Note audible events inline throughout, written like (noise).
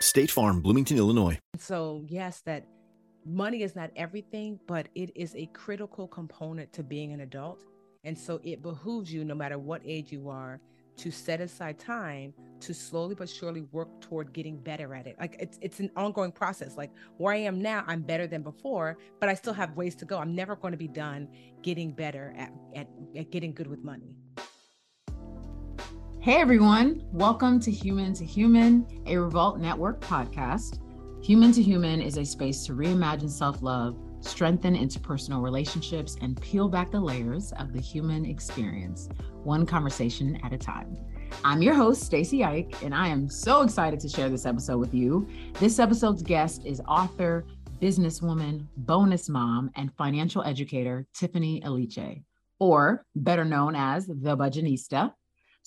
State Farm, Bloomington, Illinois. So, yes, that money is not everything, but it is a critical component to being an adult. And so it behooves you, no matter what age you are, to set aside time to slowly but surely work toward getting better at it. Like it's it's an ongoing process. Like where I am now, I'm better than before, but I still have ways to go. I'm never going to be done getting better at, at, at getting good with money. Hey everyone, welcome to Human to Human, a Revolt Network podcast. Human to Human is a space to reimagine self love, strengthen interpersonal relationships, and peel back the layers of the human experience, one conversation at a time. I'm your host, Stacy Ike, and I am so excited to share this episode with you. This episode's guest is author, businesswoman, bonus mom, and financial educator Tiffany Aliche, or better known as the Budgetnista.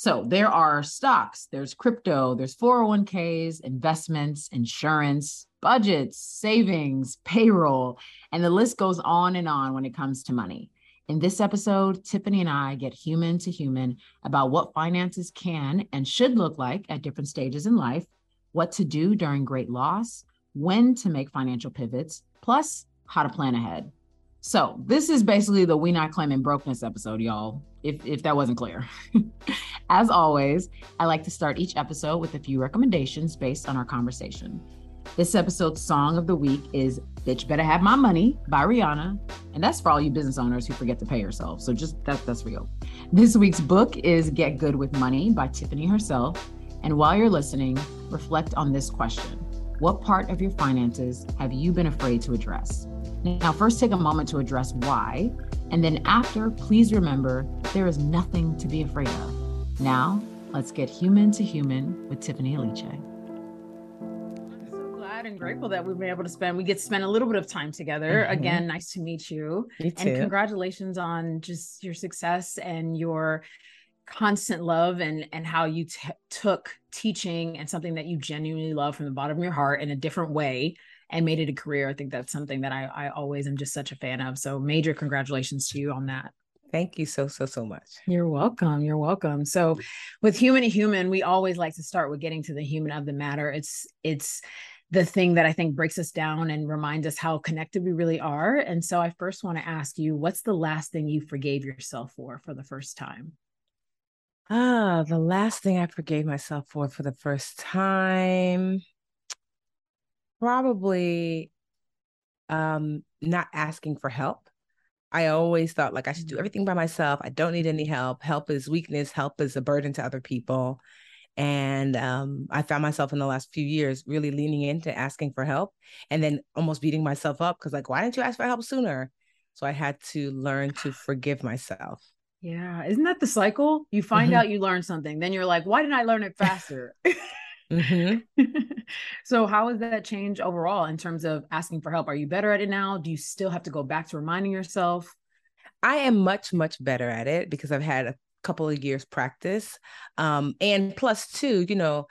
So there are stocks, there's crypto, there's 401ks, investments, insurance, budgets, savings, payroll, and the list goes on and on when it comes to money. In this episode, Tiffany and I get human to human about what finances can and should look like at different stages in life, what to do during great loss, when to make financial pivots, plus how to plan ahead. So, this is basically the We Not Claiming Brokenness episode, y'all, if, if that wasn't clear. (laughs) As always, I like to start each episode with a few recommendations based on our conversation. This episode's song of the week is Bitch Better Have My Money by Rihanna. And that's for all you business owners who forget to pay yourself. So just that, that's real. This week's book is Get Good with Money by Tiffany herself. And while you're listening, reflect on this question What part of your finances have you been afraid to address? Now, first take a moment to address why. And then after, please remember there is nothing to be afraid of. Now, let's get human to human with Tiffany Aliche glad and grateful that we've been able to spend we get to spend a little bit of time together mm-hmm. again nice to meet you Me too. and congratulations on just your success and your constant love and and how you t- took teaching and something that you genuinely love from the bottom of your heart in a different way and made it a career i think that's something that i i always am just such a fan of so major congratulations to you on that Thank you so, so, so much. You're welcome. You're welcome. So with human to human, we always like to start with getting to the human of the matter. It's it's the thing that I think breaks us down and reminds us how connected we really are. And so I first want to ask you, what's the last thing you forgave yourself for for the first time? Ah, the last thing I forgave myself for for the first time, probably um not asking for help. I always thought like I should do everything by myself. I don't need any help. Help is weakness. Help is a burden to other people. And um, I found myself in the last few years really leaning into asking for help and then almost beating myself up because, like, why didn't you ask for help sooner? So I had to learn to (sighs) forgive myself. Yeah. Isn't that the cycle? You find mm-hmm. out you learn something, then you're like, why didn't I learn it faster? mm-hmm. (laughs) so, how has that changed overall in terms of asking for help? Are you better at it now? Do you still have to go back to reminding yourself? I am much, much better at it because I've had a couple of years practice. Um, and plus, two, you know,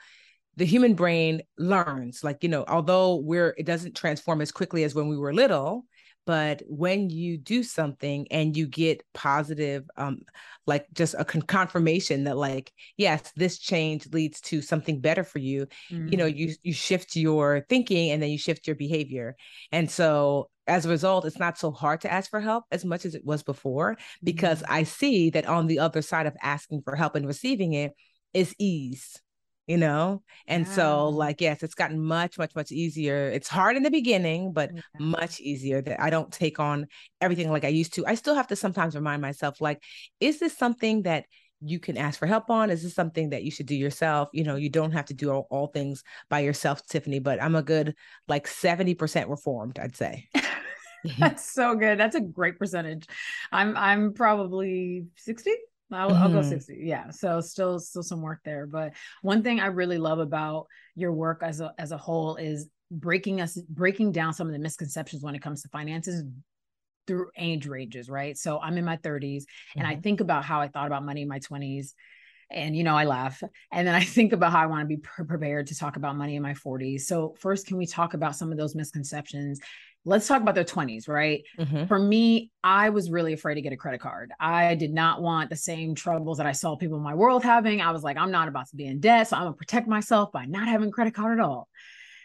the human brain learns, like, you know, although we're, it doesn't transform as quickly as when we were little, but when you do something and you get positive um like just a con- confirmation that like yes this change leads to something better for you mm-hmm. you know mm-hmm. you you shift your thinking and then you shift your behavior and so as a result it's not so hard to ask for help as much as it was before because mm-hmm. i see that on the other side of asking for help and receiving it is ease you know? And yeah. so like yes it's gotten much much much easier. It's hard in the beginning but yeah. much easier that i don't take on everything like i used to. I still have to sometimes remind myself like is this something that you can ask for help on? Is this something that you should do yourself? You know you don't have to do all, all things by yourself tiffany but i'm a good like 70% reformed i'd say. (laughs) That's so good. That's a great percentage. I'm i'm probably 60 I'll, mm-hmm. I'll, go mm-hmm. 60 yeah so still still some work there but one thing i really love about your work as a as a whole is breaking us breaking down some of the misconceptions when it comes to finances through age ranges, right? So I'm in my 30s mm-hmm. and I mm-hmm. think about how I thought about money in my 20s and you know I laugh and then I (laughs) think about how I want to be prepared to talk about money in my 40s. So first can we talk about some of those misconceptions let's talk about their 20s, right? Mm-hmm. For me, I was really afraid to get a credit card. I did not want the same troubles that I saw people in my world having. I was like, I'm not about to be in debt. So I'm going to protect myself by not having credit card at all.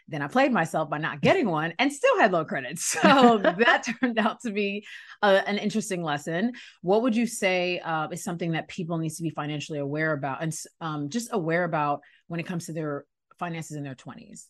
Then I played myself by not getting one and still had low credit. (laughs) So (laughs) that turned out to be a, an interesting lesson. What would you say uh, is something that people need to be financially aware about and um, just aware about when it comes to their finances in their 20s?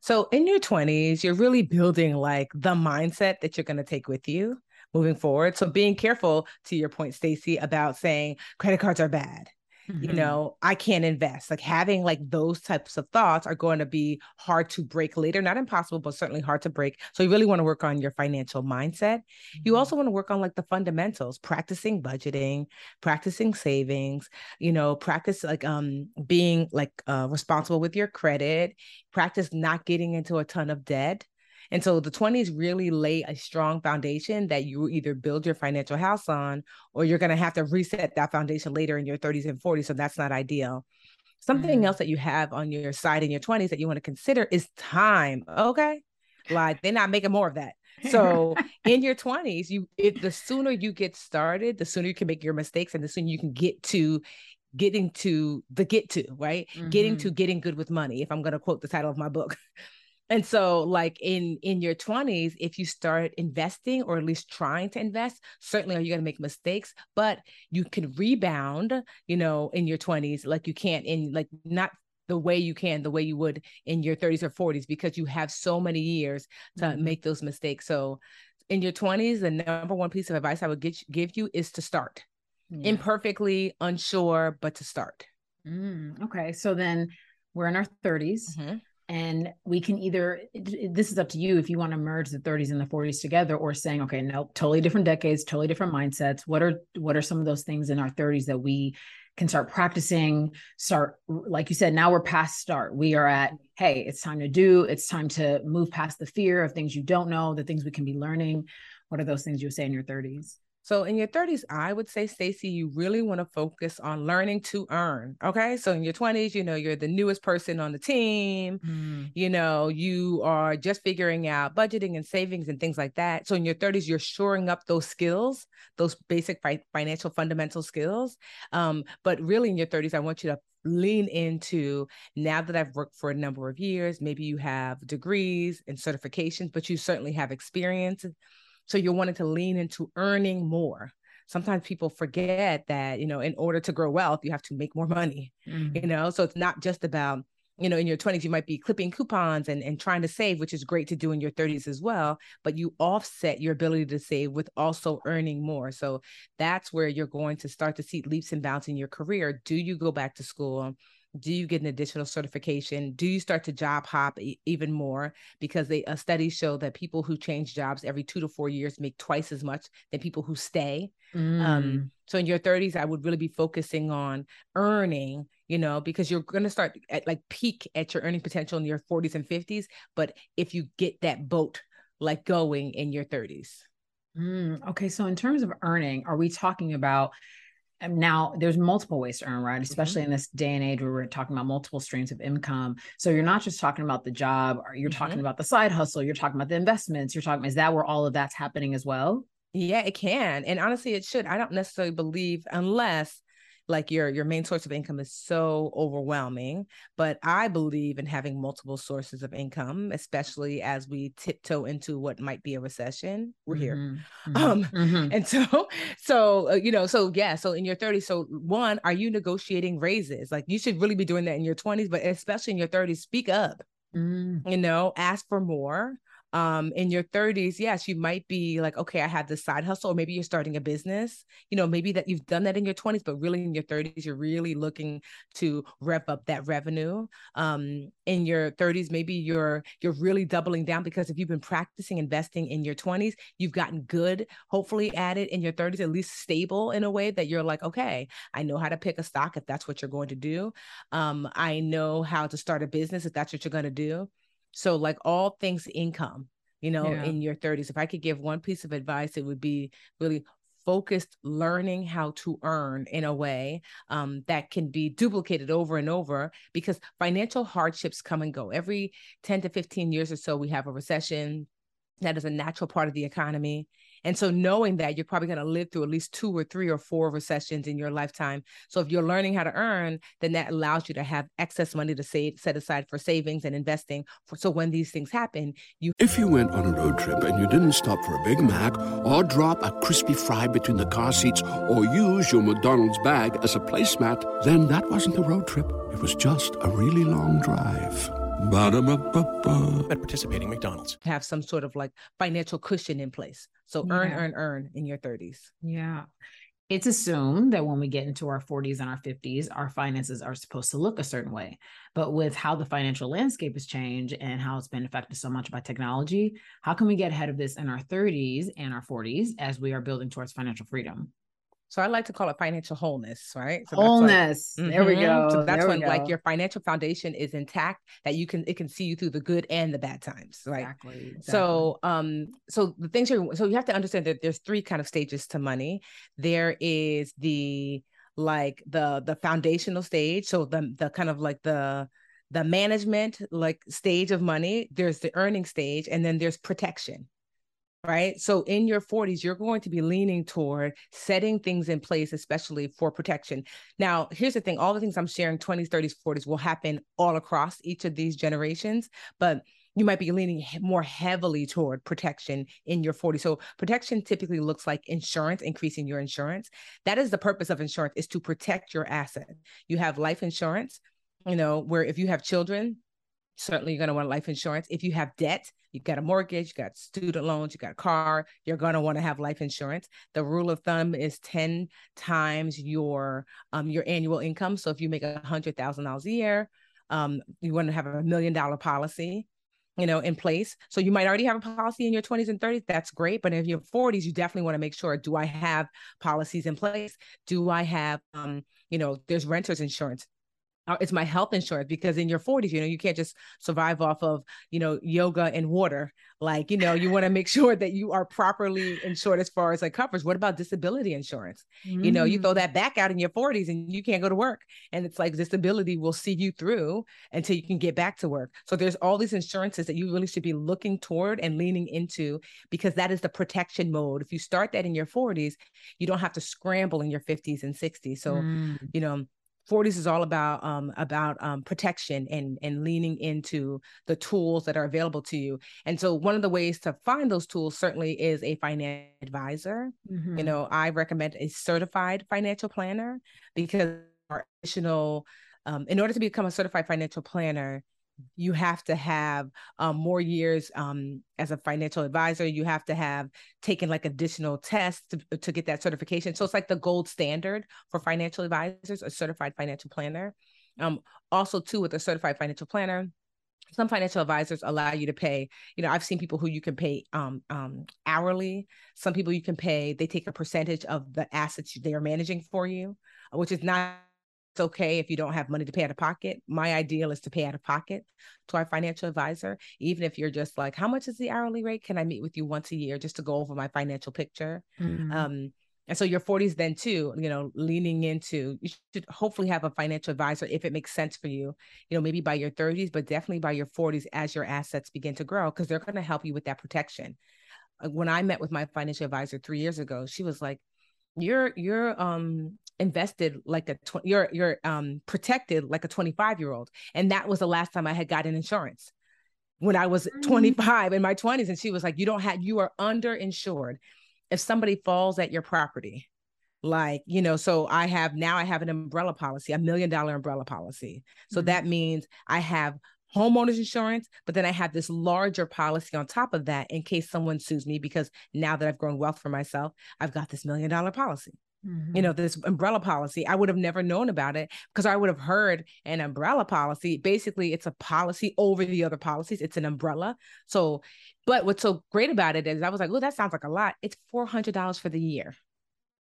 So in your 20s, you're really building like the mindset that you're going to take with you moving forward. So being careful to your point, Stacy, about saying credit cards are bad mm-hmm. you know i can't invest like having like those types of thoughts are going to be hard to break later not impossible but certainly hard to break so you really want to work on your financial mindset mm-hmm. you also want to work on like the fundamentals practicing budgeting practicing savings you know practice like um being like uh, responsible with your credit practice not getting into a ton of debt and so the 20s really lay a strong foundation that you either build your financial house on or you're going to have to reset that foundation later in your 30s and 40s. So that's not ideal. Something mm. else that you have on your side in your 20s that you want to consider is time. Okay. Like they're not making more of that. So (laughs) in your 20s, you it, the sooner you get started, the sooner you can make your mistakes and the sooner you can get to getting to the get to, right? Mm-hmm. Getting to getting good with money, if I'm going to quote the title of my book (laughs) and so like in in your 20s if you start investing or at least trying to invest certainly are you going to make mistakes but you can rebound you know in your 20s like you can't in like not the way you can the way you would in your 30s or 40s because you have so many years to mm-hmm. make those mistakes. So in your 20s the number one piece of advice i would get, give you is to start. Yeah. imperfectly unsure but to start. Mm, okay so then we're in our 30s mm-hmm and we can either this is up to you if you want to merge the 30s and the 40s together or saying okay nope totally different decades totally different mindsets. What are what are some of those things in our 30s that we can start practicing start like you said now we're past start. We are at hey it's time to do it's time to move past the fear of things you don't know the things we can be learning. What are those things you would say in your 30s so in your 30s, I would say, Stacy, you really want to focus on learning to earn. Okay. So in your 20s, you know, you're the newest person on the team. Mm. You know, you are just figuring out budgeting and savings and things like that. So in your 30s, you're shoring up those skills, those basic fi- financial fundamental skills. Um, but really in your 30s, I want you to lean into now that I've worked for a number of years, maybe you have degrees and certifications, but you certainly have experience so you're wanting to lean into earning more. Sometimes people forget that, you know, in order to grow wealth, you have to make more money, mm-hmm. you know? So it's not just about, you know, in your 20s, you might be clipping coupons and, and trying to save, which is great to do in your 30s as well. But you offset your ability to save with also earning more. So that's where you're going to start to see leaps and bounds in your career. Do you go back to school? Do you get an additional certification do you start to job hop e- even more because they uh, studies show that people who change jobs every two to four years make twice as much than people who stay um, mm. um, so in your 30s i would really be focusing on earning you know because you're going to start at like peak at your earning potential in your 40s and 50s but if you get that boat like going in your 30s mm. okay so in terms of earning are we talking about now there's multiple ways to earn right mm-hmm. especially mm-hmm. in this day and age where we're talking about multiple streams of income so you're not just talking about the job or you're mm-hmm. talking about the side hustle you're talking about the investments you're talking is that where all of that's happening as well yeah it can and honestly it should i don't necessarily believe unless like your your main source of income is so overwhelming but i believe in having multiple sources of income especially as we tiptoe into what might be a recession we're here mm-hmm. (laughs) mm-hmm. um mm-hmm. and so (laughs) so uh, you know so yeah so in your 30s so one are you negotiating raises like you should really be doing that in your 20s but especially in your 30s speak up mm. you know ask for more um in your 30s yes you might be like okay i have this side hustle or maybe you're starting a business you know maybe that you've done that in your 20s but really in your 30s you're really looking to rev up that revenue um in your 30s maybe you're you're really doubling down because if you've been practicing investing in your 20s you've gotten good hopefully at it in your 30s at least stable in a way that you're like okay i know how to pick a stock if that's what you're going to do. Um i know how to start a business if that's what you're going to do So, like all things income, you know, Yeah. in your 30s, if I could give one piece of advice, it would be really focused learning how to earn in a way um, that can be duplicated over and over because financial hardships come and go. Every 10 to 15 years or so, we have a recession. That is a natural part of the economy. And so, knowing that you're probably going to live through at least two or three or four recessions in your lifetime. So, if you're learning how to earn, then that allows you to have excess money to save, set aside for savings and investing. For, so, when these things happen, you If you went on a road trip and you didn't stop for a Big Mac or drop a crispy fry between the car seats or use your McDonald's bag as a placemat, then that wasn't a road trip. It was just a really long drive. Ba-da-ba-ba-ba. At participating McDonald's. have some sort of like financial cushion in place. So, earn, Yeah. earn, earn in your 30s. Yeah. It's assumed that when we get into our 40s and our 50s, our finances are supposed to look a certain way. But with how the financial landscape has changed and how it's been affected so much by technology, how can we get ahead of this in our 30s and our 40s as we are building towards financial freedom? So I like to call it financial wholeness, right? So that's like- Wholeness. there we Mhm. go. So that's There when like your financial foundation is intact that you can it can see you through the good and the bad times, right? Exactly. exactly. So um so the things you're so you have to understand that there's three kind of stages to money. There is the like the the foundational stage, so the the kind of like the the management like stage of money, there's the earning stage and then there's protection. Right. So in your 40s, you're going to be leaning toward setting things in place, especially for protection. Now, here's the thing all the things I'm sharing 20s, 30s, 40s will happen all across each of these generations, but you might be leaning more heavily toward protection in your 40s. So protection typically looks like insurance, increasing your insurance. That is the purpose of insurance is to protect your asset. You have life insurance, you know, where if you have children, certainly you're going to want life insurance. If you have debt, you've got a mortgage, you got student loans, you got a car, you're going to want to have life insurance. The rule of thumb is 10 times your um your annual income. So if you make a hundred thousand dollars a year, um, you want to have a million dollar policy you know, in place. So you might already have a policy in your 20s and 30s. That's great. But if you're in your 40s, you definitely want to make sure, do I have policies in place? Do I have um, you know, there's renter's insurance. Uh, It's my health insurance because in your 40s, you know, you can't just survive off of, you know, yoga and water. Like, you know, you want to make (laughs) sure that you are properly insured as far as like coverage. What about disability insurance? You know, you throw Mm. that back out in your 40s and you can't go to work. And it's like disability will see you through until you can get back to work. So there's all these insurances that you really should be looking toward and leaning into because that is the protection mode. If you start that in your 40s, you don't have to scramble in your 50s and 60s. So, Mm. you know, 40s is all about um about um protection and and leaning into the tools that are available to you. And so one of the ways to find those tools certainly is a financial advisor Mhm. you know i recommend a certified financial planner because our additional um, in order to become a certified financial planner you have to have um, more years um, as a financial advisor. You have to have taken like additional tests to, to get that certification. So it's like the gold standard for financial advisors a certified financial planner. Um, also too with a certified financial planner some financial advisors allow you to pay you know i've seen people who you can pay um, um, hourly. Some people you can pay they take a percentage of the assets they are managing for you which is not it's okay if you don't have money to pay out of pocket. My ideal is to pay out of pocket to our financial advisor even if you're just like how much is the hourly rate? Can i meet with you once a year just to go over my financial picture? Mhm. um and so your 40s then too you know leaning into you should hopefully have a financial advisor if it makes sense for you you know maybe by your 30s but definitely by your 40s as your assets begin to grow because they're going to help you with that protection. Uh, when i met with my financial advisor three years ago she was like you're you're um invested like a tw- you're you're um protected like a 25 year old and that was the last time i had gotten insurance when i was Mm. 25 in my 20s and she was like you don't have you are underinsured if somebody falls at your property like you know so i have now i have an umbrella policy a million dollar umbrella policy so Mhm. that means i have homeowners insurance but then i have this larger policy on top of that in case someone sues me because now that i've grown wealth for myself i've got this million dollar policy. You know this umbrella policy. I would have never known about it because i would have heard an umbrella policy. Basically it's a policy over the other policies. It's an umbrella. So but what's so great about it is i was like oh that sounds like a lot. It's $400 for the year.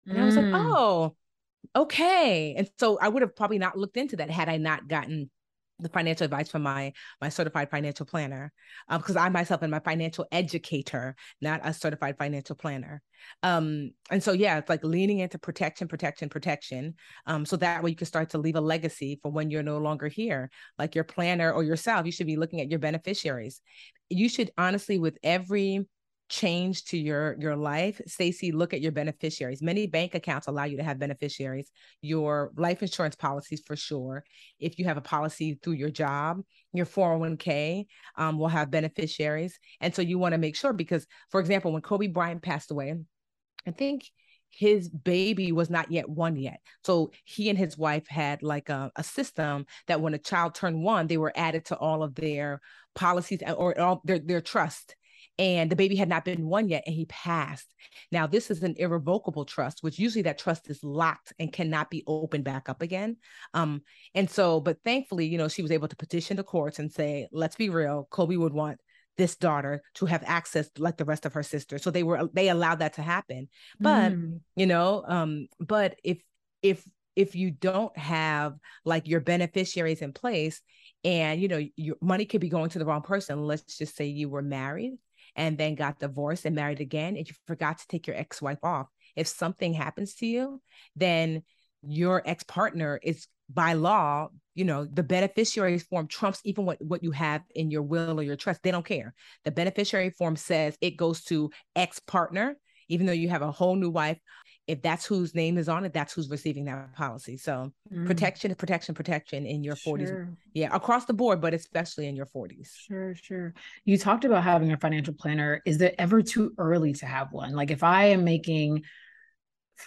And i was like Mm. oh okay. And so i would have probably not looked into that had i not gotten the financial advice from my my certified financial planner because um, i myself am a financial educator not a certified financial planner. Um, and so yeah it's like leaning into protection protection protection um, so that way you can start to leave a legacy for when you're no longer here. Like your planner or yourself you should be looking at your beneficiaries. You should honestly with every change to your your life stacy look at your beneficiaries. Many bank accounts allow you to have beneficiaries your life insurance policies for sure. If you have a policy through your job your 401k um, will have beneficiaries. And so you want to make sure because for example when kobe bryant passed away i think his baby was not yet one yet. So he and his wife had like a, a, system that when a child turned one, they were added to all of their policies or all their, their trust and the baby had not been one yet and he passed. Now this is an irrevocable trust which usually that trust is locked and cannot be opened back up again. Um and so but thankfully you know she was able to petition the courts and say let's be real kobe would want this daughter to have access like the rest of her sisters. So they were they allowed that to happen. But mm. you know um but if if if you don't have like your beneficiaries in place and you know your money could be going to the wrong person let's just say you were married and then got divorced and married again and you forgot to take your ex-wife off. If something happens to you then your ex-partner is by law you know the beneficiary form trumps even what, what you have in your will or your trust. They don't care. The beneficiary form says it goes to ex-partner even though you have a whole new wife if that's whose name is on it, that's who's receiving that policy. So mm. protection, protection, protection in your sure. 40s. Yeah, across the board, but especially in your 40s. Sure, sure. You talked about having a financial planner. Is it ever too early to have one? Like if I am making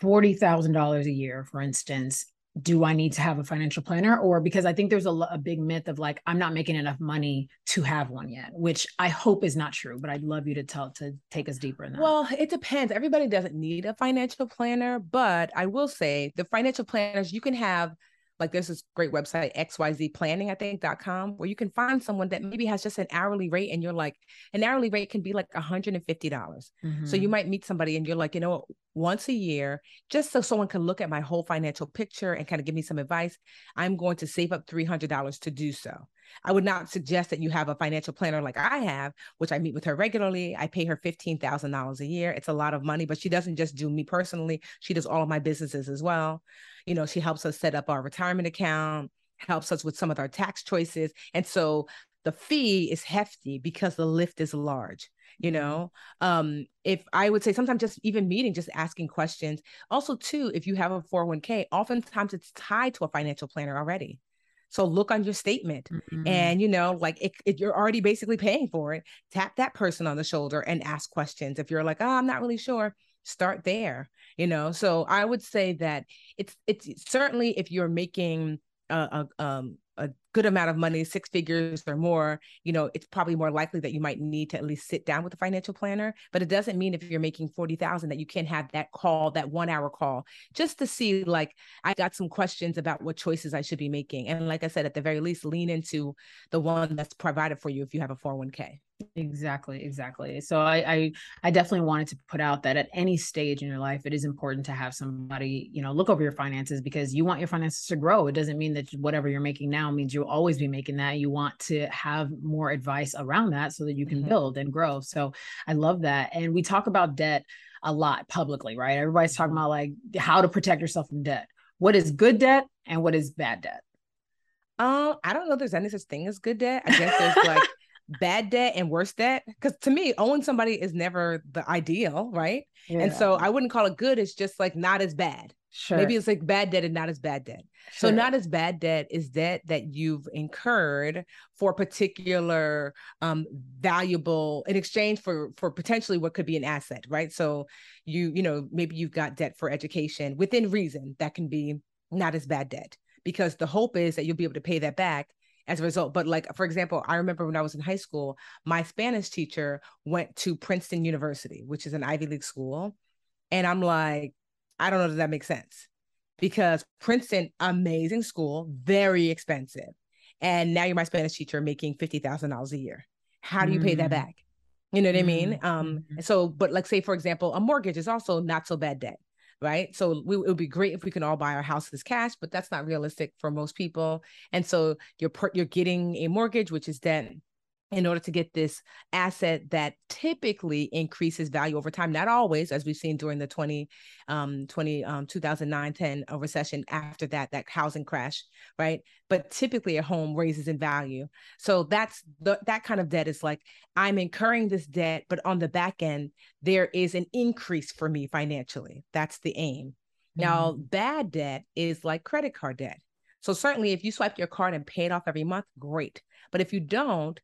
$40,000 a year, for instance, do I need to have a financial planner? Or because I think there's a, a, big myth of like, I'm not making enough money to have one yet, which I hope is not true, but I'd love you to tell, to take us deeper in that. Well, it depends. Everybody doesn't need a financial planner, but I will say the financial planners, you can have like there's this great website xyzplanning i think.com where you can find someone that maybe has just an hourly rate and you're like an hourly rate can be like $150 mm-hmm. so you mm-hmm. might meet somebody and you're like you know once a year just so someone can look at my whole financial picture and kind of give me some advice i'm going to save up $300 to do so I would not suggest that you have a financial planner like I have, which I meet with her regularly. I pay her $15,000 a year. It's a lot of money, but she doesn't just do me personally. She does all of my businesses as well. You know, she helps us set up our retirement account, helps us with some of our tax choices. And so the fee is hefty because the lift is large you mm-hmm. know um if i would say sometimes just even meeting just asking questions also too if you have a 401k oftentimes it's tied to a financial planner already so look on your statement mm-hmm. and, you know, like it, it, you're already basically paying for it. Tap that person on the shoulder and ask questions. If you're like, oh, I'm not really sure, start there, you know? So I would say that it's, it's certainly if you're making a, a, um, a good amount of money, six figures or more, you know, it's probably more likely that you might need to at least sit down with a financial planner. But it doesn't mean if you're making 40,000 that you can't have that call, that one hour call, just to see, like, I got some questions about what choices I should be making. And like I said, at the very least, lean into the one that's provided for you if you have a 401k. Exactly, exactly. So I, I I definitely wanted to put out that at any stage in your life, it is important to have somebody, you know, look over your finances because you want your finances to grow. It doesn't mean that whatever you're making now means you'll always be making that. You want to have more advice around that so that you can mm-hmm. build and grow. So I love that. And we talk about debt a lot publicly, right? Everybody's talking mm-hmm. about like how to protect yourself from debt. What is good debt and what is bad debt? Um, I don't know if there's any such thing as good debt. I guess there's like (laughs) bad debt and worse debt because to me owing somebody is never the ideal right yeah. and so i wouldn't call it good it's just like not as bad sure. maybe it's like bad debt and not as bad debt sure. so not as bad debt is debt that you've incurred for particular um valuable in exchange for for potentially what could be an asset right so you you know maybe you've got debt for education within reason that can be not as bad debt because the hope is that you'll be able to pay that back as a result. But like for example, I remember when I was in high school, my Spanish teacher went to Princeton University, which is an Ivy League school, and I'm like, I don't know if that makes sense because Princeton, amazing school, very expensive, and now you're my Spanish teacher making fifty thousand dollars a year. How do you mm. pay that mm. back? You know what mm. I mean? Mm-hmm. Um, mm-hmm. so, but like say for example, a mortgage is also not so bad debt right? So we, it would be great if we can all buy our houses cash, but that's not realistic for most people. And so you're per, you're getting a mortgage, which is debt in order to get this asset that typically increases value over time not always as we've seen during the 20 um 20 um 2009 10 uh, recession after that that housing crash right? But typically a home raises in value. So that's the, that kind of debt is like i'm incurring this debt but on the back end there is an increase for me financially. That's the aim. Mm-hmm. now bad debt is like credit card debt. So certainly if you swipe your card and pay it off every month great. But if you don't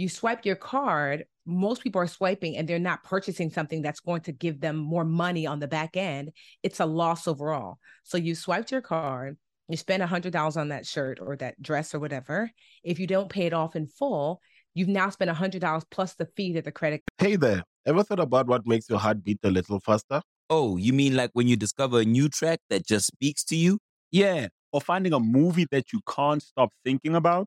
you swipe your card, most people are swiping and they're not purchasing something that's going to give them more money on the back end. It's a loss overall. So you swiped your card, you spend a hundred dollars on that shirt or that dress or whatever. If you don't pay it off in full, you've now spent a hundred dollars plus the fee that the credit. Hey there, ever thought about what makes your heart beat a little faster? Oh, you mean like when you discover a new track that just speaks to you? Yeah, or finding a movie that you can't stop thinking about?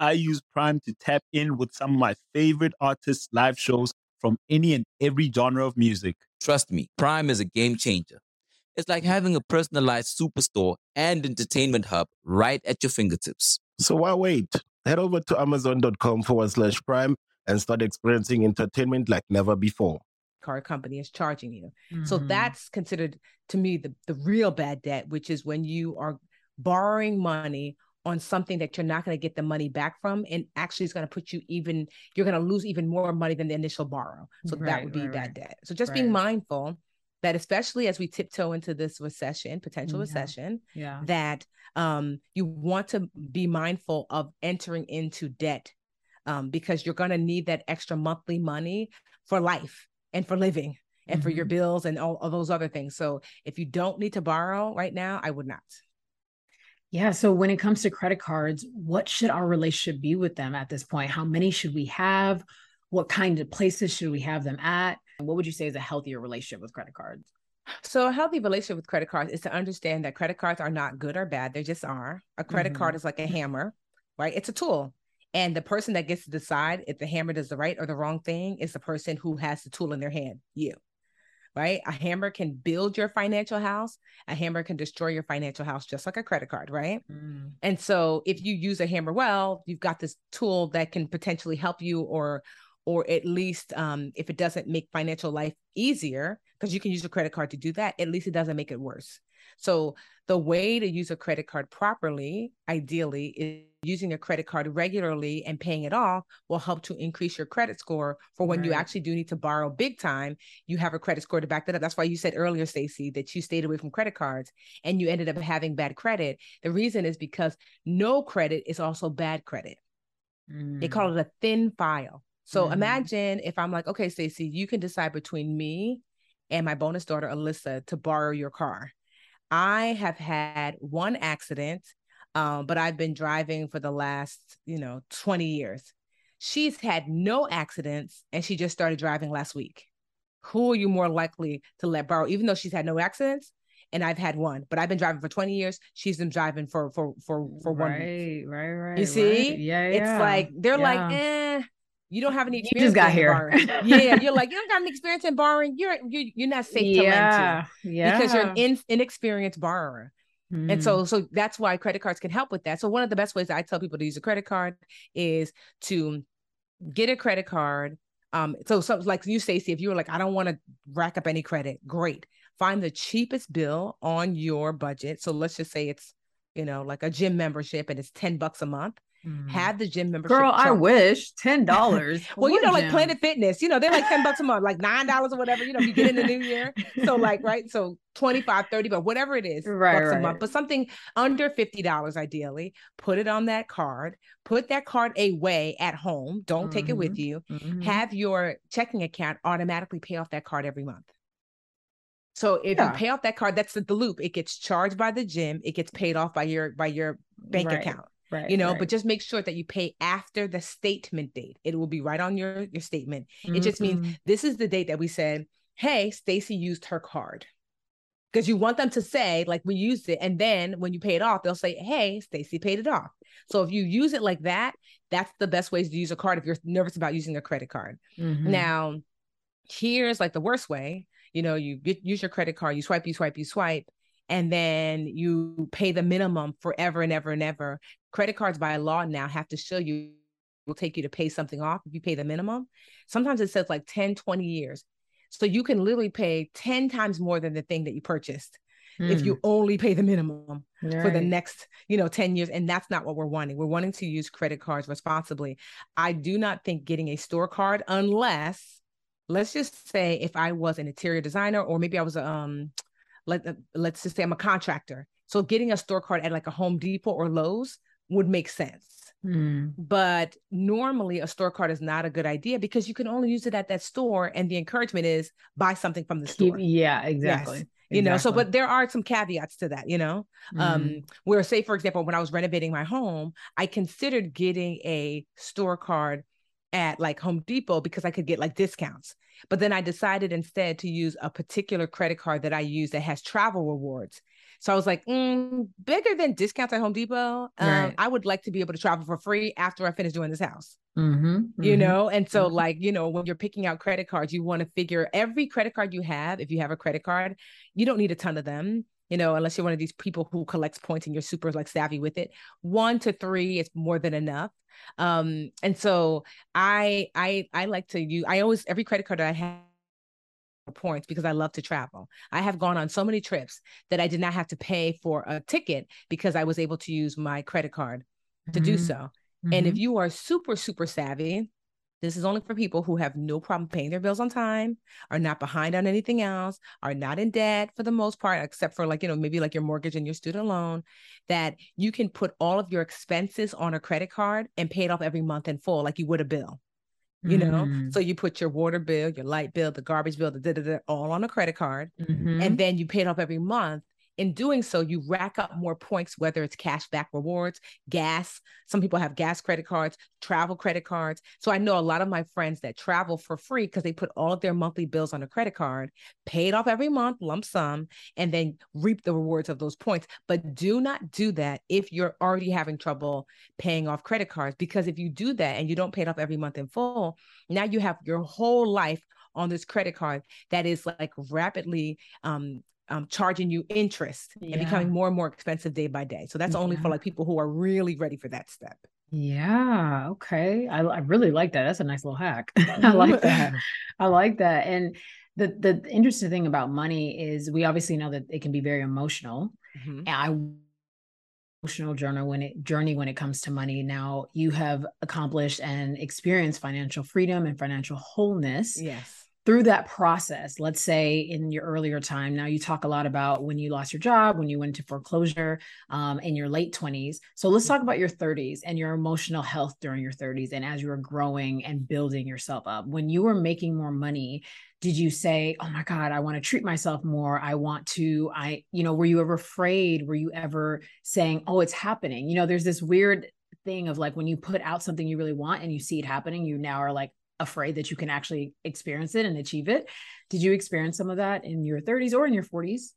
I use Prime to tap in with some of my favorite artists' live shows from any and every genre of music. Trust me, Prime is a game changer. It's like having a personalized superstore and entertainment hub right at your fingertips. So why wait? Head over to amazon.com forward slash prime and start experiencing entertainment like never before. Car company is charging you. Mm-hmm. So that's considered to me the, the real bad debt, which is when you are borrowing money on something that you're not going to get the money back from and actually is going to put you even you're going to lose even more money than the initial borrow so right, that would be right, bad debt so just being mindful that especially as we tiptoe into this recession potential yeah. recession yeah that um you want to be mindful of entering into debt um because you're going to need that extra monthly money for life and for living and mm-hmm. for your mm-hmm. bills and all, all those other things so if you don't need to borrow right now i would not yeah. So when it comes to credit cards, what should our relationship be with them at this point? How many should we have? What kind of places should we have them at? What would you say is a healthier relationship with credit cards? So a healthy relationship with credit cards is to understand that credit cards are not good or bad. They just are. A credit mm-hmm. card is like a hammer, right? It's a tool. And the person that gets to decide if the hammer does the right or the wrong thing is the person who has the tool in their hand, you right? A hammer can build your financial house, a hammer can destroy your financial house, just like a credit card, right? Mm. And so if you use a hammer well, you've got this tool that can potentially help you or or at least um, if it doesn't make financial life easier because you can use a credit card to do that at least it doesn't make it worse so the way to use a credit card properly, ideally, is using a credit card regularly and paying it off will help to increase your credit score for when right. you actually do need to borrow big time. You have a credit score to back that up. That's why you said earlier, Stacy, that you stayed away from credit cards and you ended up having bad credit. The reason is because no credit is also bad credit. Mm. They call it a thin file. So mm. imagine if I'm like, okay, Stacy, you can decide between me and my bonus daughter Alyssa to borrow your car. I have had one accident, um, but I've been driving for the last, you know, 20 years. She's had no accidents and she just started driving last week. Who are you more likely to let borrow, even though she's had no accidents? And I've had one, but I've been driving for 20 years. She's been driving for for for for one. Right, right, right. You see? Right. Yeah, yeah. It's like they're yeah. like, eh, you don't have any experience. You just got here. yeah, (laughs) you're like you don't got any experience in borrowing. You're you, you're not safe yeah, to lend to. Yeah, because you're an in, inexperienced borrower. Mm. And so, hmm. so that's why credit cards can help with that. So one of the best ways I tell people to use a credit card is to get a credit card. Um, so something like you, Stacy, if you were like, I don't want to rack up any credit, great. Find the cheapest bill on your budget. So let's just say it's, you know, like a gym membership and it's 10 bucks a month mm. had the gym membership. Girl, I wish ten (laughs) dollars. well, you know, like Planet Fitness, you know, they're like ten bucks a month, like nine dollars or whatever. You know, you get in the new year, so like (laughs) right, so 25 30 but whatever it is right, bucks right. a month but something under $50 ideally put it on that card put that card away at home don't mm-hmm. take it with mm-hmm. you mm-hmm. have your checking account automatically pay off that card every month So if Yeah. you pay off that card, that's the, the loop. It gets charged by the gym. It gets paid off by your by your bank Right, account. Right. You know, right. but just make sure that you pay after the statement date. It will be right on your your statement. It just means Mhm. this is the date that we said, "Hey, Stacy used her card." Because you want them to say like we used it, and then when you pay it off, they'll say, "Hey, Stacy paid it off." So if you use it like that, that's the best ways to use a card if you're nervous about using a credit card. Mhm. Now, here's like the worst way. You know, you get, use your credit card, you swipe, you swipe, you swipe, and then you pay the minimum forever and ever and ever. Credit cards by law now have to show you will take you to pay something off if you pay the minimum. Sometimes it says like 10, 20 years. So you can literally pay 10 times more than the thing that you purchased if Mm. you only pay the minimum for the next you know 10 years and that's not what we're wanting we're wanting to use credit cards responsibly i do not think getting a store card unless let's just say if i was an interior designer or maybe i was a um let, uh, let's just say i'm a contractor so getting a store card at like a home depot or lowes would make sense Mm. but normally a store card is not a good idea because you can only use it at that store and the encouragement is buy something from the Keep- store yeah, Yes. exactly. you know so but there are some caveats to that you know Mhm. um where say for example when i was renovating my home i considered getting a store card at like home depot because i could get like discounts but then i decided instead to use a particular credit card that i use that has travel rewards so i was like mm, bigger than discounts at home depot um, Right. i would like to be able to travel for free after i finish doing this house Mhm, you mhm. know and so Mhm. like you know when you're picking out credit cards you want to figure every credit card you have if you have a credit card you don't need a ton of them you know unless you're one of these people who collects points and you're super like savvy with it one to three is more than enough um and so i i i like to use i always every credit card that i have points because I love to travel. I have gone on so many trips that I did not have to pay for a ticket because I was able to use my credit card to do Mhm. so. And if Mhm. you are super, super savvy, this is only for people who have no problem paying their bills on time, are not behind on anything else, are not in debt for the most part, except for like, you know, maybe like your mortgage and your student loan, that you can put all of your expenses on a credit card and pay it off every month in full, like you would a bill. You know, Mm. so you put your water bill, your light bill, the garbage bill, the da, da, da, all on a credit card Mhm. and then you pay it off every month. In doing so, you rack up more points, whether it's cash back rewards, gas. Some people have gas credit cards, travel credit cards. So I know a lot of my friends that travel for free because they put all of their monthly bills on a credit card, pay it off every month, lump sum, and then reap the rewards of those points. But do not do that if you're already having trouble paying off credit cards, because if you do that and you don't pay it off every month in full, now you have your whole life on this credit card that is like rapidly um um, charging you interest and becoming more and more expensive day by day. So that's only Yeah. for like people who are really ready for that step. Yeah. Okay. I, I really like that. That's a nice little hack. (laughs) I like that. (laughs) I like that. And the the interesting thing about money is we obviously know that it can be very emotional. Mhm. And I emotional journey when it journey when it comes to money. Now you have accomplished and experienced financial freedom and financial wholeness Yes. Through that process, let's say in your earlier time, now you talk a lot about when you lost your job, when you went into foreclosure um, in your late 20s. So let's talk about your 30s and your emotional health during your 30s and as you were growing and building yourself up. When you were making more money, did you say, oh my God, I want to treat myself more? I want to, I, you know, were you ever afraid? Were you ever saying, oh, it's happening? You know, there's this weird thing of like when you put out something you really want and you see it happening, you now are like, afraid that you can actually experience it and achieve it. Did you experience some of that in your 30s or in your 40s?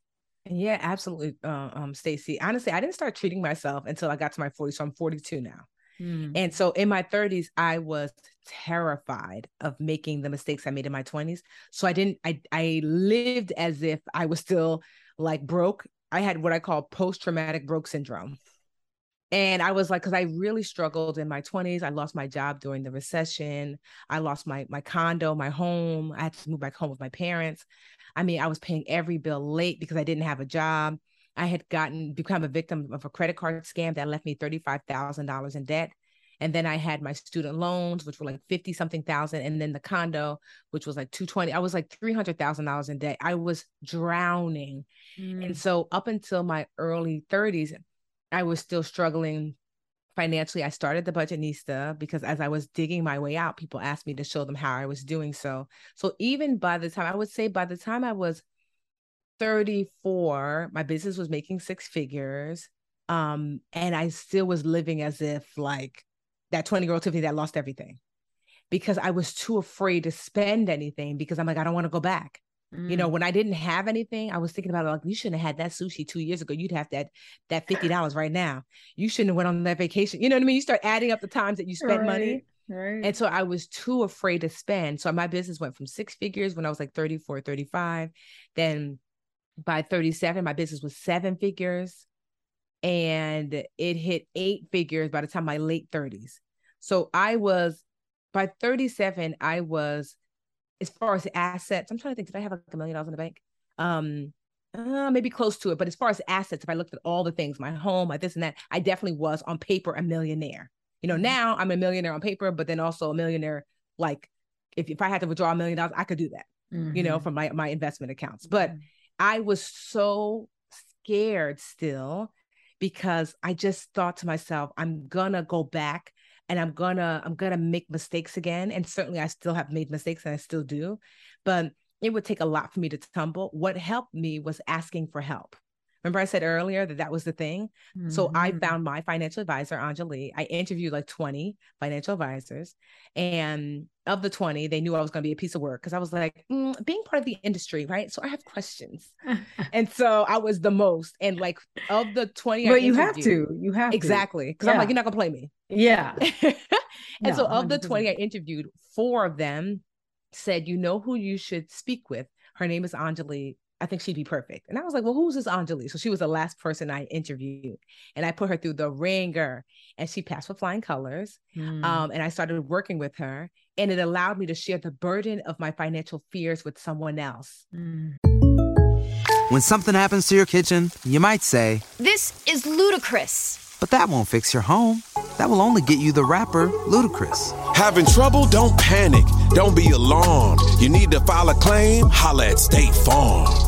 Yeah, absolutely, uh, um, Stacy. Honestly, I didn't start treating myself until I got to my 40s. So I'm 42 now. Mm. And so in my 30s, I was terrified of making the mistakes I made in my 20s. So I didn't, I, I lived as if I was still like broke. I had what I call post traumatic broke syndrome. And I was like, because I really struggled in my 20s. I lost my job during the recession. I lost my my condo, my home. I had to move back home with my parents. I mean, I was paying every bill late because I didn't have a job. I had gotten become a victim of a credit card scam that left me $35,000 in debt. And then I had my student loans, which were like 50 something thousand. And then the condo, which was like 220. I was like $300,000 in debt. I was drowning. Mm. And so up until my early 30s, I was still struggling financially. I started the Budgetnista because as I was digging my way out, people asked me to show them how I was doing so. So even by the time I would say by the time I was 34, my business was making six figures. Um, and I still was living as if like that 20 year old Tiffany that lost everything because I was too afraid to spend anything because I'm like, I don't want to go back. Mm. You know, mm. when I didn't have anything, I was thinking about it, like, you shouldn't have had that sushi two years ago. You'd have that that fifty (laughs) dollars right now. You shouldn't have went on that vacation. You know what I mean? You start adding up the times that you spent right, money. Right. And so I was too afraid to spend. So my business went from six figures when I was like 34, 35. Then by 37, my business was seven figures. And it hit eight figures by the time my late 30s. So I was by 37, I was as far as assets, I'm trying to think, did I have like a million dollars in the bank? Um, uh, maybe close to it. But as far as assets, if I looked at all the things, my home, my this and that, I definitely was on paper a millionaire. You know, mm-hmm. now I'm a millionaire on paper, but then also a millionaire. Like, if, if I had to withdraw a million dollars, I could do that. Mm-hmm. You know, mm-hmm. from my my investment accounts. But mm-hmm. I was so scared still because I just thought to myself, I'm gonna go back and I'm gonna I'm gonna make mistakes again. And certainly I still have made mistakes and I still do, but it would take a lot for me to tumble. What helped me was asking for help. Remember, I said earlier that that was the thing. Mm-hmm. So I mm-hmm. found my financial advisor, Anjali. I interviewed like 20 financial advisors. And of the 20, they knew I was going to be a piece of work because I was like, mm, being part of the industry, right? So I have questions. (laughs) and so I was the most. And like of the 20, but you have to, you have exactly. Because yeah. I'm like, you're not going to play me. Yeah. (laughs) and no, so of 100%. the 20 I interviewed, four of them said, you know who you should speak with. Her name is Anjali I think she'd be perfect. And I was like, well, who's this Anjali? So she was the last person I interviewed. And I put her through the ringer and she passed with flying colors. Mm. Um, and I started working with her. And it allowed me to share the burden of my financial fears with someone else. Mm. When something happens to your kitchen, you might say, This is ludicrous. But that won't fix your home. That will only get you the rapper, Ludacris. Having trouble? Don't panic. Don't be alarmed. You need to file a claim? Holla at State Farm.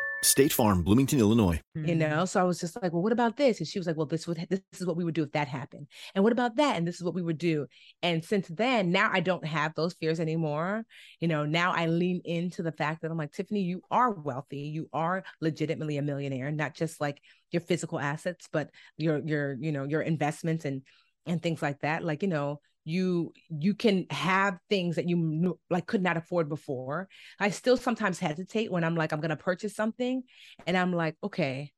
State Farm, Bloomington, Illinois. You know, mm-hmm. so I was just like, well, what about this? And she was like, well, this would this is what we would do if that happened. And what about that? And this is what we would do. And since then, now I don't have those fears anymore. You know, now I lean into the fact that I'm like, Tiffany, you are wealthy. You are legitimately a millionaire, not just like your physical assets, but your your, you know, your investments and and things like that. Like, you know, you you can have things that you like could not afford before. I still sometimes hesitate when i'm like i'm to purchase something and i'm like okay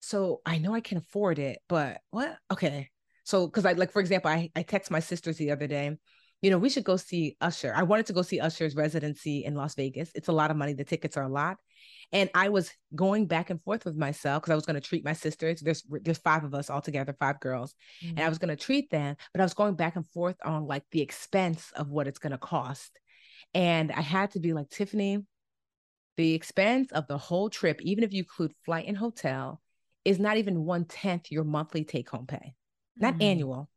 so i know i can afford it but what? Okay. So because i like for example i i text my sisters the other day you know we should go see usher. I wanted to go see usher's residency in las vegas. It's a lot of money. The tickets are a lot and I was going back and forth with myself because I was going to treat my sisters. There's there's five of us all together, five girls, mm-hmm. and I mm-hmm. was going to treat them, but I was going back and forth on like the expense of what it's going to cost. And I had to be like, Tiffany, the expense of the whole trip, even if you include flight and hotel, is not even one tenth your monthly take home pay, not mm-hmm. annual.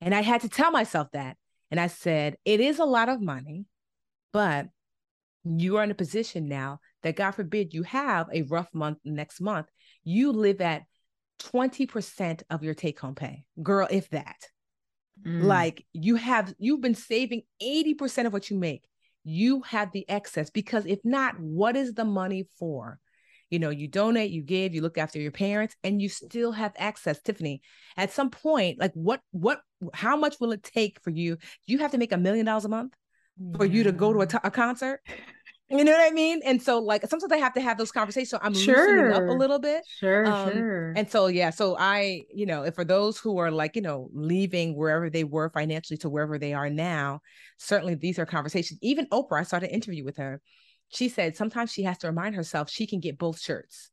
And I had to tell myself that. And I said, it is a lot of money, but you are in a position now that God forbid you have a rough month next month, you live at 20% of your take home pay. Girl, if that. Mm. Like you have you've been saving 80% of what you make. You have the excess because if not, what is the money for? You know, you donate, you give, you look after your parents, and you still have access. Tiffany, at some point, like what, what, how much will it take for you? You have to make a million dollars a month for you to go to a, t- a concert. You know what I mean? And so like sometimes I have to have those conversations. So I'm sure. loosening up a little bit. Sure, um, sure. And so yeah, so I, you know, if for those who are like, you know, leaving wherever they were financially to wherever they are now, certainly these are conversations. Even Oprah, I started an interview with her. She said sometimes she has to remind herself she can get both shirts.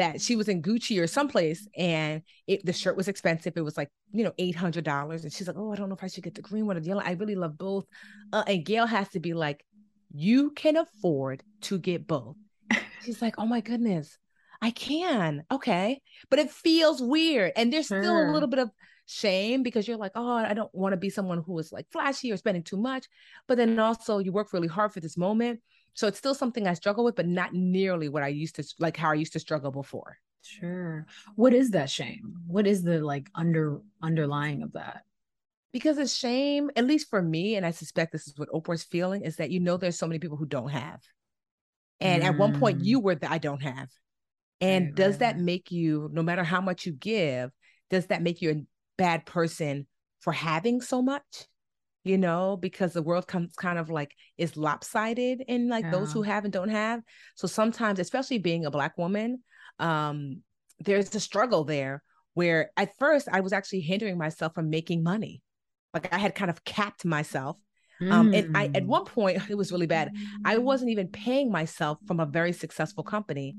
That she was in Gucci or someplace and it, the shirt was expensive. It was like, you know, $800. And she's like, oh, I don't know if I should get the green one or the yellow. I really love both. Uh, and Gayle has to be like, you can afford to get both. She's like, oh my goodness, I can. Okay. But it feels weird. And there's sure. still a little bit of shame because you're like, oh, I don't want to be someone who is like flashy or spending too much. But then also you work really hard for this moment. So it's still something I struggle with, but not nearly what I used to like how I used to struggle before. Sure. What is that shame? What is the like under underlying of that? Because it's shame, at least for me, and I suspect this is what Oprah's feeling, is that you know there's so many people who don't have. And mm. at one point you were the I don't have. And right, does right, that right. make you, no matter how much you give, does that make you a bad person for having so much? You know, because the world comes kind of like is lopsided in like yeah. those who have and don't have. So sometimes, especially being a black woman, um, there's a struggle there where at first I was actually hindering myself from making money. Like I had kind of capped myself. Mm. Um, and I at one point (laughs) it was really bad. I wasn't even paying myself from a very successful company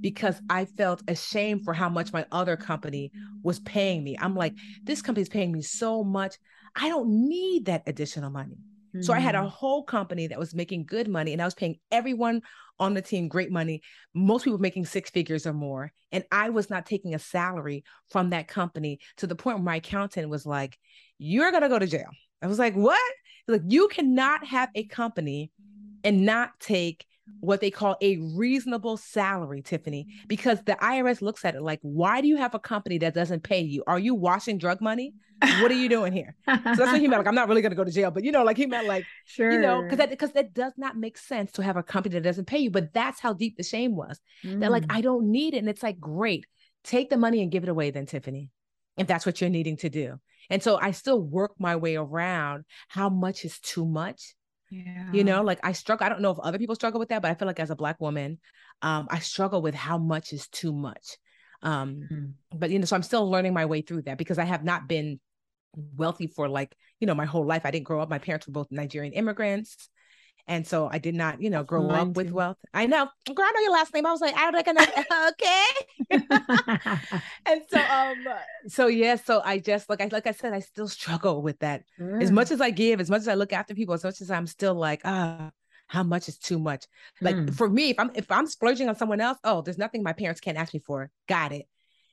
because I felt ashamed for how much my other company was paying me. I'm like, this company's paying me so much. I don't need that additional money. So I had a mm. whole company that was making good money and I was paying everyone on the team great money. Most people making six figures or more. And I was not taking a salary from that company to the point where my accountant was like, You're gonna go to jail. I was like, What? Like, you cannot have a company and not take what they call a reasonable salary, Tiffany, because the IRS looks at it like, why do you have a company that doesn't pay you? Are you washing drug money? What are you doing here? so that's what he meant. Like, I'm not really going to go to jail, but you know, like he meant like, sure. (laughs) you know, because that because that does not make sense to have a company that doesn't pay you. But that's how deep the shame was. Mm. That like I don't need it, and it's like great, take the money and give it away, then Tiffany, if that's what you're needing to do. And so I still work my way around how much is too much yeah. You know, like I struggle. I don't know if other people struggle with that, but I feel like as a black woman, um, I struggle with how much is too much. Um, mm-hmm. but you know, so I'm still learning my way through that because I have not been wealthy for like, you know, my whole life. I didn't grow up. My parents were both Nigerian immigrants. And so I did not, you know, grow Mine up with wealth. I know, girl, I know your last name. I was like, I recognize, (laughs) okay. (laughs) and so, um, so yeah, so I just like I like I said, I still struggle with that. Mm. As much as I give, as much as I look after people, as much as I'm still like, ah, how much is too much? Like mm. for me, if I'm if I'm splurging on someone else, oh, there's nothing my parents can't ask me for. Got it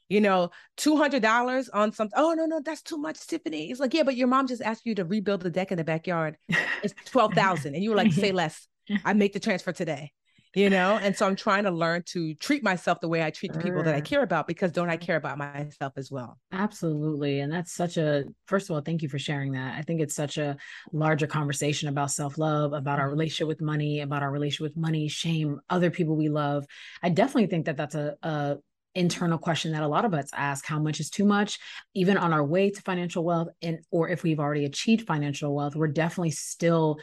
you know, two hundred dollars on something. Oh no, no, that's too much, Tiffany. It's like, yeah, but your mom just asked you to rebuild the deck in the backyard. It's (laughs) twelve thousand, and you were like, say (laughs) less. I make the transfer today. You know, and so I'm trying to learn to treat myself the way I treat the people that I care about because don't I care about myself as well? Absolutely. And that's such a first of all, thank you for sharing that. I think it's such a larger conversation about self-love, about our mm-hmm. relationship with money, about our relationship with money, shame, other people we love. I definitely think that that's a, a internal question that a lot of us ask how much is too much? Even on our way to financial wealth and or if we've already achieved financial wealth we're definitely still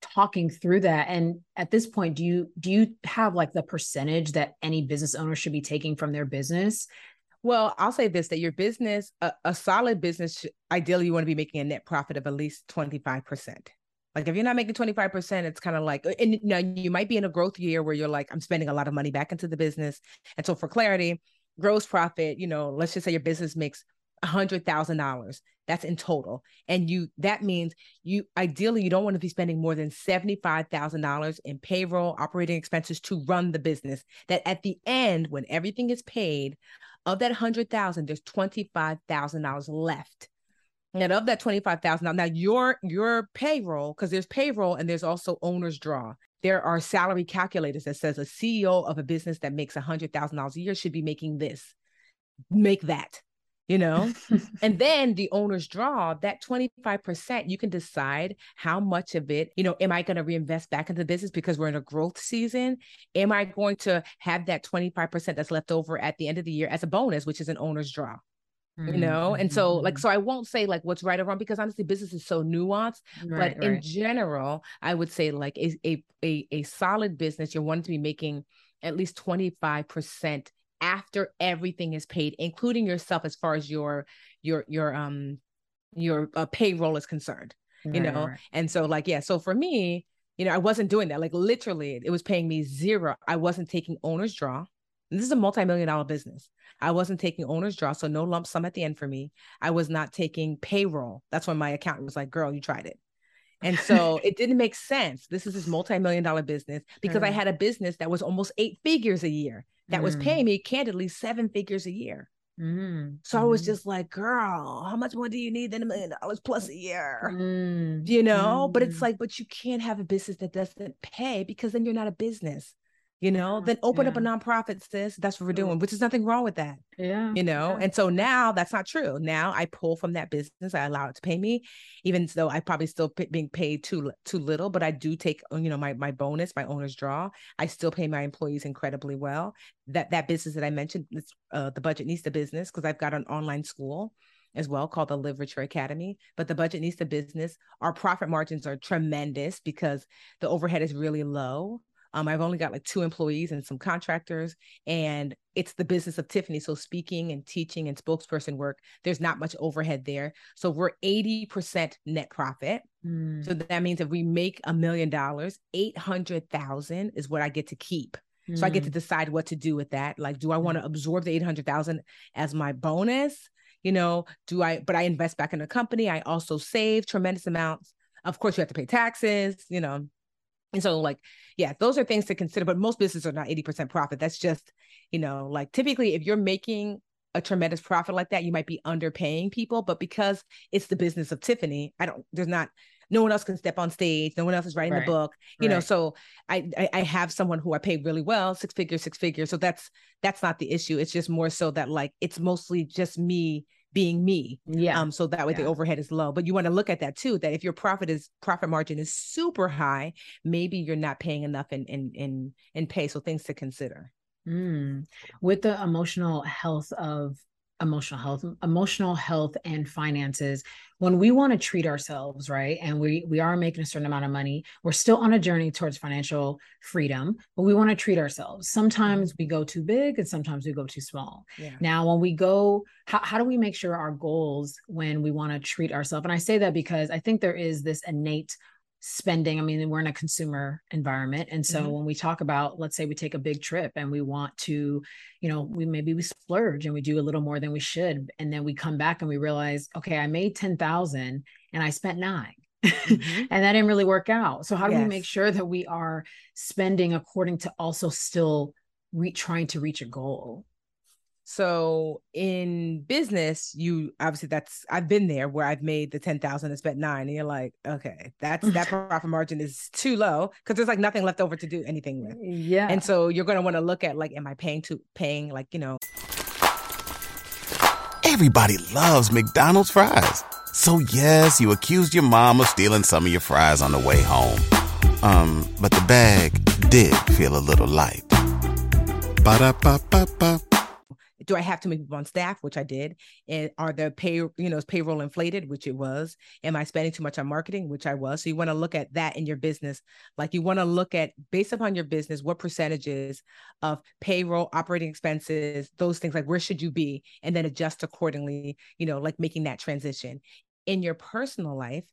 talking through that. And at this point do you do you have like the percentage that any business owner should be taking from their business? Well i'll say this that your business a, a solid business ideally you want to be making a net profit of at least 25% like if you're not making 25%, it's kind of like, and now you might be in a growth year where you're like, I'm spending a lot of money back into the business. And so for clarity, gross profit, you know, let's just say your business makes a hundred thousand dollars. That's in total. And you that means you ideally you don't want to be spending more than $75,000 in payroll, operating expenses to run the business. That at the end, when everything is paid, of that hundred thousand, there's $25,000 left and of that twenty-five thousand, now now your your payroll, because there's payroll and there's also owner's draw. There are salary calculators that says a CEO of a business that makes a hundred thousand dollars a year should be making this, make that, you know. (laughs) and then the owner's draw, that twenty-five percent, you can decide how much of it, you know, am I going to reinvest back into the business because we're in a growth season? Am I going to have that twenty-five percent that's left over at the end of the year as a bonus, which is an owner's draw? You know? And so like mm-hmm. so i won't say like what's right or wrong because honestly business is so nuanced right, but in general i would say like a, a a a solid business you're wanting to be making at least 25% after everything is paid including yourself as far as your your your um your uh, payroll is concerned you right, know? right. and so like yeah so for me you know i wasn't doing that like literally it was paying me zero. I wasn't taking owner's draw this is a multi-million dollar business. I wasn't taking owner's draw, so no lump sum at the end for me. I was not taking payroll. That's when my accountant was like, "Girl, you tried it." And so (laughs) it didn't make sense. This is this multi-million dollar business because sure. I had a business that was almost eight figures a year that mm. was paying me candidly seven figures a year. Mm. So I was Mhm. just like, girl, how much more do you need than a million dollars plus a year? Mm. You know, but it's Mm. like, but you can't have a business that doesn't pay because then you're not a business. You know, then open up a yeah. nonprofit, sis. That's what we're doing, which is nothing wrong with that yeah. you know yeah. and so now that's not true now i pull from that business i allow it to pay me even though i probably still p- being paid too too little but i do take uh, you know my my bonus my owner's draw i still pay my employees incredibly well that that business that i mentioned it's uh, the Budgetnista the business because i've got an online school as well called the richer academy but the Budgetnista the business our profit margins are tremendous because the overhead is really low um, I've only got like two employees and some contractors, and it's the business of Tiffany. So speaking and teaching and spokesperson work, there's not much overhead there. So we're 80% net profit. Mm. So that means if we make a million dollars, 800,000 is what I get to keep. So I get to Mm. decide what to do with that. Like, do I want to absorb the 800,000 as my bonus? You know, do I, but I invest back in the company. I also save tremendous amounts. Of course, you have to pay taxes, you know. And so, like, yeah, those are things to consider. But most businesses are not 80% profit. That's just, you know, like typically if you're making a tremendous profit like that, you might be underpaying people. But because it's the business of Tiffany, I don't, there's not, no one else can step on stage. No one else is writing Right. the book, you know. So I, I I have someone who I pay really well, six figures, six figures. So that's that's not the issue. It's just more so that like it's mostly just me being me. Yeah. Um, so that way the overhead is low. But you want to look at that too, that if your profit is profit margin is super high, maybe you're not paying enough in in in in pay. So things to consider. Mm. With the emotional health of emotional health, emotional health and finances, when we want to treat ourselves, right? And we we are making a certain amount of money, we're still on a journey towards financial freedom, but we want to treat ourselves. Sometimes mm-hmm. we go too big and sometimes we go too small. Yeah. Now, when we go, how, how do we make sure our goals when we want to treat ourselves? And I say that because I think there is this innate spending. I mean, we're in a consumer environment. And so Mhm. when we talk about, let's say we take a big trip and we want to, you know, we maybe we splurge and we do a little more than we should. And then we come back and we realize, okay, I made 10,000 and I spent nine. Mhm. (laughs) and that didn't really work out. So how do we make sure that we are spending according to also still re- trying to reach a goal? So in business, you obviously that's I've been there where I've made the ten thousand and spent nine, and you're like, okay, that's that (laughs) profit margin is too low because there's like nothing left over to do anything with. Yeah. And so you're gonna want to look at like, am I paying to paying like you know Everybody loves McDonald's fries. So yes, you accused your mom of stealing some of your fries on the way home. Um, but the bag did feel a little light. Ba-da-ba-ba-ba. Do I have too many people on staff, which I did, and are the pay you know is payroll inflated, which it was. Am I spending too much on marketing, which I was. So you want to look at that in your business. Like you want to look at based upon your business, what percentages of payroll, operating expenses, those things like where should you be, and then adjust accordingly. You know, like making that transition in your personal life.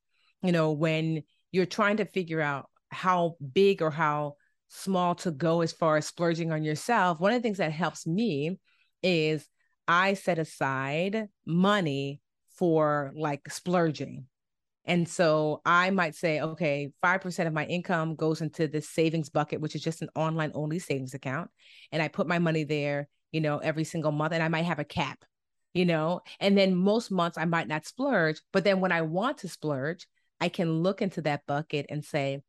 You know, when you're trying to figure out how big or how small to go as far as splurging on yourself, one of the things that helps me is I set aside money for like splurging. And so I might say, okay, 5% of my income goes into this savings bucket, which is just an online only savings account. And I put my money there, you know, every single month. And I might have a cap, you know, and then most months I might not splurge. But then when I want to splurge, I can look into that bucket and say,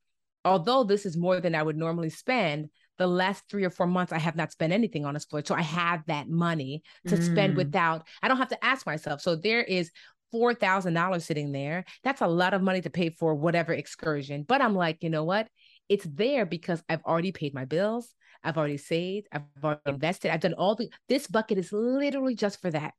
although this is more than I would normally spend, the last three or four months I have not spent anything on a splurge. So I have that money to spend Mm. without, I don't have to ask myself. So there is four thousand dollars sitting there. That's a lot of money to pay for whatever excursion. But I'm like, you know what? It's there because I've already paid my bills. I've already saved. I've already invested. I've done all the. This bucket is literally just for that.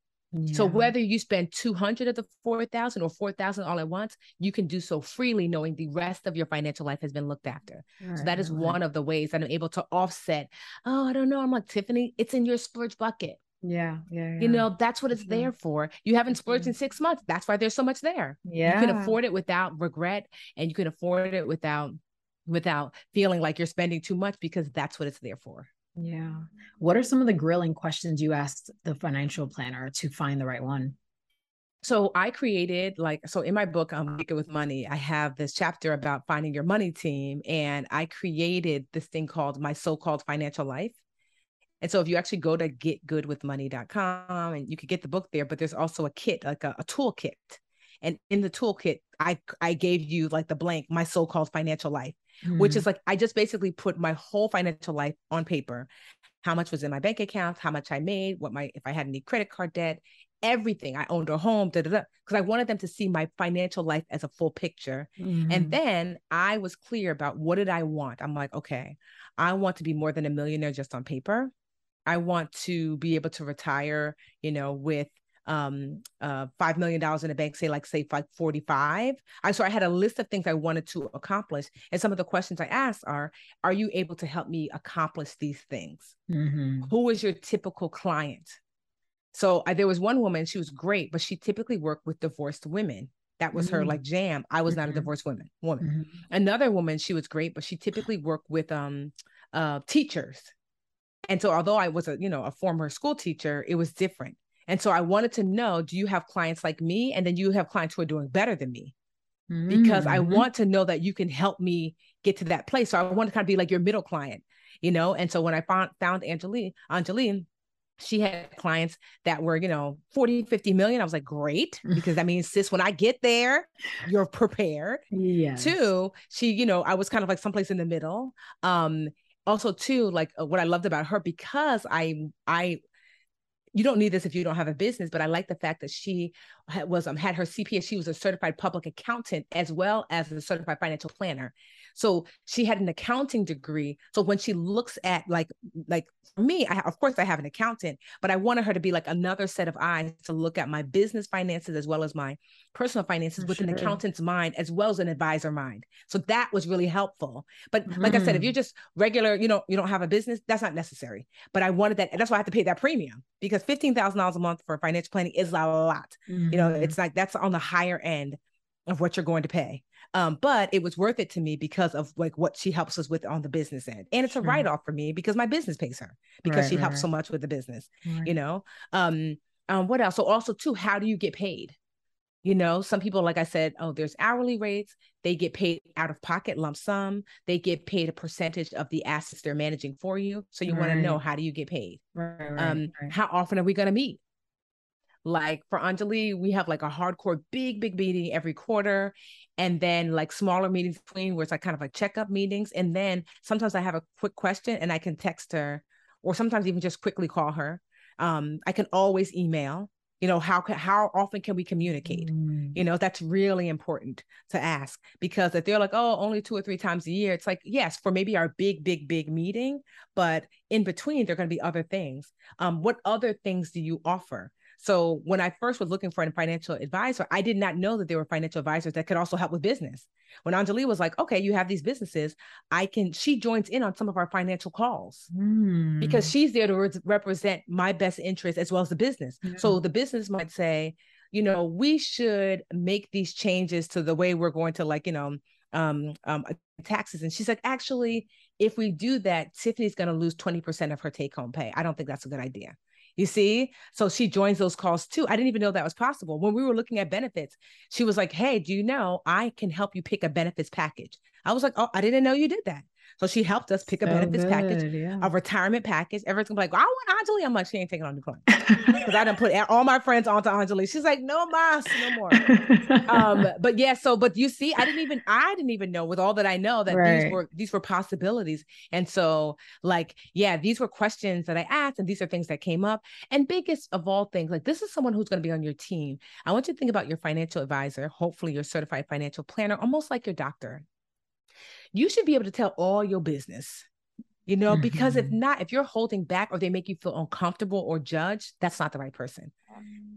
So whether you spend 200 of the 4,000 or 4,000 all at once, you can do so freely knowing the rest of your financial life has been looked after. So that is Right, right. one of the ways that I'm able to offset. Oh, I don't know. I'm like, Tiffany, it's in your splurge bucket. Yeah, yeah, You know, that's what it's there for. You haven't splurged in mm-hmm. six months. That's why there's so much there. yeah. You can afford it without regret and you can afford it without without feeling like you're spending too much because that's what it's there for. Yeah. What are some of the grilling questions you asked the financial planner to find the right one? so I created like so in my book um Get Good with Money, I have this chapter about finding your money team and I created this thing called my so-called financial life. And so if you actually go to getgoodwithmoney.com and you could get the book there, but there's also a kit, like a, a toolkit. And in the toolkit, I I gave you like the blank, my so-called financial life, mm. which is like I just basically put my whole financial life on paper. How much was in my bank account, how much I made, what my if I had any credit card debt, everything. I owned a home, da da da. Because I wanted them to see my financial life as a full picture. Mm-hmm. And then I was clear about what did I want. I'm like, okay, I want to be more than a millionaire just on paper. I want to be able to retire, you know, with um uh five million dollars in the bank say like say like 45 i so i had a list of things i wanted to accomplish and some of the questions i asked are are you able to help me accomplish these things mm-hmm. Who is your typical client so I, there was one woman she was great but she typically worked with divorced women that was mm-hmm. her like jam i was mm-hmm. not a mm-hmm. divorced woman woman mm-hmm. another woman she was great but she typically worked with um uh teachers and so although I was a, you know, a former school teacher, it was different. And so I wanted to know, do you have clients like me? And then you have clients who are doing better than me. Mm-hmm. Because I mm-hmm. want to know that you can help me get to that place. So I want to kind of be like your middle client, you know? And so when I found found Anjali, Anjali, she had clients that were, you know, 40, 50 million. I was like, great, because that (laughs) means, sis, when I get there, you're prepared. Yeah. Two, she, you know, I was kind of like someplace in the middle. Um, also too like uh, what i loved about her because i i you don't need this if you don't have a business but i like the fact that she had, was um, had her cpa she was a certified public accountant as well as a certified financial planner so she had an accounting degree. So when she looks at like like for me, I of course I have an accountant, but I wanted her to be like another set of eyes to look at my business finances as well as my personal finances with sure. an accountant's mind as well as an advisor mind. So that was really helpful. But mm. like I said, if you're mm. just regular, you know, you don't have a business, that's not necessary. But I wanted that, and that's why I have to pay that premium because fifteen thousand dollars a month for financial planning is a lot. Mm-hmm. You know, mm-hmm. it's like that's on the higher end of what you're going to pay. Um, but it was worth it to me because of like what she helps us with on the business end. And it's a write off for me because my business pays her because right, she right, helps right. so much with the business, you know? Um, um, what else? So also too, how do you get paid? You know, some people, like I said, oh, there's hourly rates. They get paid out of pocket lump sum. They get paid a percentage of the assets they're managing for you. So you want to know how do you get paid? um, How often are we going to meet? Like for Anjali, we have like a hardcore big, big meeting every quarter. And then like smaller meetings between where it's like kind of like checkup meetings. And then sometimes I have a quick question and I can text her or sometimes even just quickly call her. Um, I can always email you know how how often can we communicate mm. you know that's really important to ask because if they're like oh only two or three times a year it's like yes for maybe our big big big meeting but in between there are going to be other things um what other things do you offer so when I first was looking for a financial advisor, I did not know that there were financial advisors that could also help with business. When Anjali was like, okay, you have these businesses, I can, she joins in on some of our financial calls mm. because she's there to re- represent my best interest as well as the business. Yeah. So the business might say, you know, we should make these changes to the way we're going to like, you know, um, um, taxes. And she's like, actually, if we do that, Tiffany's going to lose 20% of her take home pay. I don't think that's a good idea. You see? So she joins those calls too. I didn't even know that was possible. When we were looking at benefits, she was like, Hey, do you know I can help you pick a benefits package? I was like, Oh, I didn't know you did that. So she helped us pick a benefits good, package, yeah. a retirement package. Everyone's gonna be like, well, I want Anjali. I'm like, she ain't taking on the client (laughs) because I didn't put all my friends onto Anjali. She's like, no mas, no more. um, (laughs) but yeah, so but you see, I didn't even I didn't even know with all that I know that right. these were these were possibilities. And so, like, yeah, these were questions that I asked, and these are things that came up. And biggest of all things, like this is someone who's going to be on your team. I want you to think about your financial advisor, hopefully your certified financial planner, almost like your doctor you should be able to tell all your business you know mm-hmm. because if mm-hmm. not if you're holding back or they make you feel uncomfortable or judged that's not the right person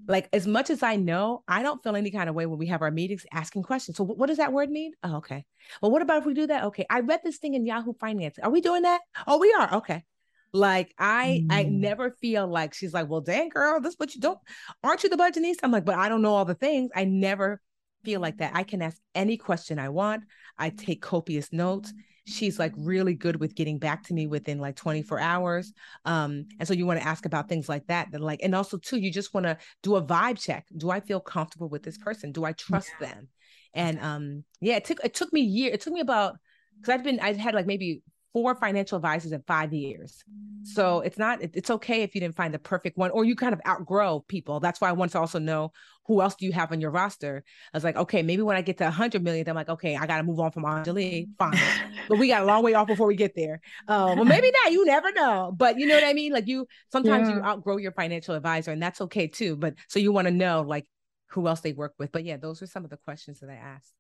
like as much as i know i don't feel any kind of way when we have our meetings asking questions so what does that word mean oh, okay well what about if we do that okay i read this thing in yahoo finance are we doing that oh we are okay like I, mm. I never feel like she's like, well, dang girl, this what you don't, aren't you the Budgetnista? I'm like, but I don't know all the things. I never feel like that. I can ask any question I want. I take copious notes. She's like really good with getting back to me within like 24 hours. Um, and so you want to ask about things like that. That like, and also too, you just want to do a vibe check. Do I feel comfortable with this person? Do I trust yeah. them? And um, yeah, it took it took me year. It took me about because I've been I had like maybe four financial advisors in five years. So it's not, it's okay if you didn't find the perfect one or you kind of outgrow people. That's why I want to also know who else do you have on your roster. I was like, okay, maybe when I get to 100 million, I'm like, okay, I got to move on from Anjali. Fine. (laughs) but we got a long way off before we get there. Um, well, maybe not. You never know. But you know what I mean? Like you, sometimes yeah. you outgrow your financial advisor and that's okay too. But so you want to know like who else they work with. But yeah, those are some of the questions that I asked.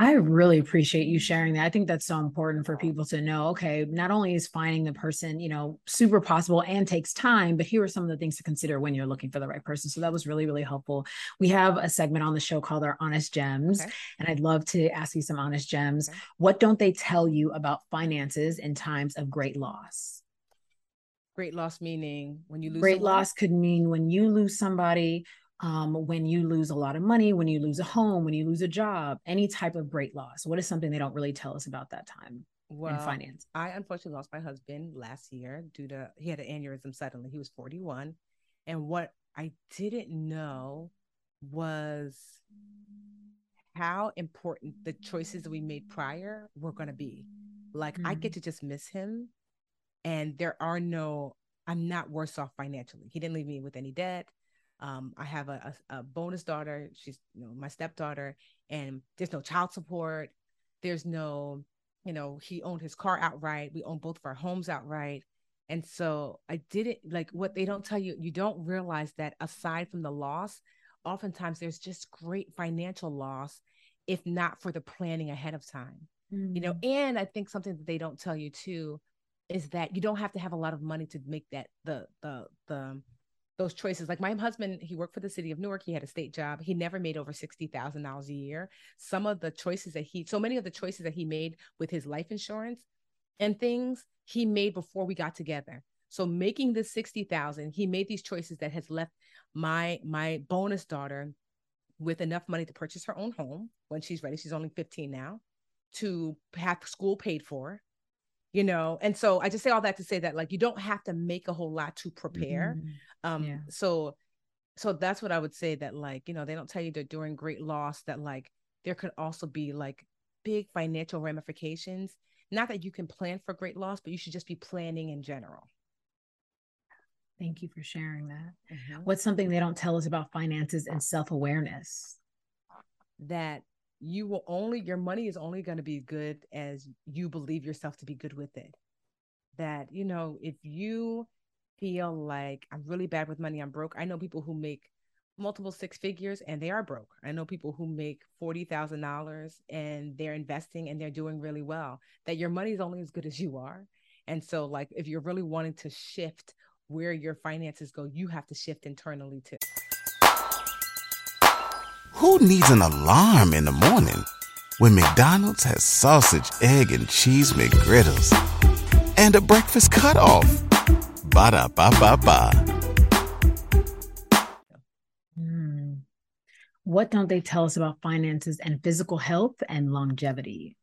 I really appreciate you sharing that. I think that's so important for people to know. Okay, not only is finding the person, you know, super possible and takes time, but here are some of the things to consider when you're looking for the right person. So that was really, really helpful. We have a segment on the show called our Honest Gems, okay. and I'd love to ask you some honest gems. Okay. What don't they tell you about finances in times of great loss? Great loss meaning when you lose. Great someone? loss could mean when you lose somebody um, when you lose a lot of money, when you lose a home, when you lose a job, any type of great loss? What is something they don't really tell us about that time well, in finance? I unfortunately lost my husband last year due to he had an aneurysm suddenly. He was 41. And what I didn't know was how important the choices that we made prior were going to be. Like mm-hmm. I get mm. to just miss him and there are no I'm not worse off financially. He didn't leave me with any debt. Um, I have a, a, a, bonus daughter. She's you know my stepdaughter, and there's no child support. There's no, you know, he owned his car outright. We own both of our homes outright. And so I didn't like what they don't tell you. You don't realize that aside from the loss, oftentimes there's just great financial loss, if not for the planning ahead of time. Mm-hmm. You know, mm. and I think something that they don't tell you too is that you don't have to have a lot of money to make that the the the those choices. Like my husband, he worked for the city of Newark. He had a state job. He never made over sixty thousand dollars a year. Some of the choices that he, so many of the choices that he made with his life insurance and things, he made before we got together. So making this sixty thousand, he made these choices that has left my my bonus daughter with enough money to purchase her own home when she's ready. She's only fifteen now, to have school paid for, you know and so i just say all that to say that like you don't have to make a whole lot to prepare mm-hmm. um yeah. so so that's what i would say that like you know they don't tell you that during great loss that like there could also be like big financial ramifications not that you can plan for great loss but you should just be planning in general thank you for sharing that mm-hmm. what's something they don't tell us about finances and self-awareness that you will only your money is only going to be good as you believe yourself to be good with it. That you know if you feel like i'm really bad with money i'm broke i know people who make multiple six figures and they are broke. I know people who make $40000 and they're investing and they're doing really well that your money is only as good as you are. And so like if you're really wanting to shift where your finances go you have to shift internally too who needs an alarm in the morning when McDonald's has sausage, egg, and cheese McGriddles and a breakfast cutoff? Ba da ba ba ba. What don't they tell us about finances and physical health and longevity?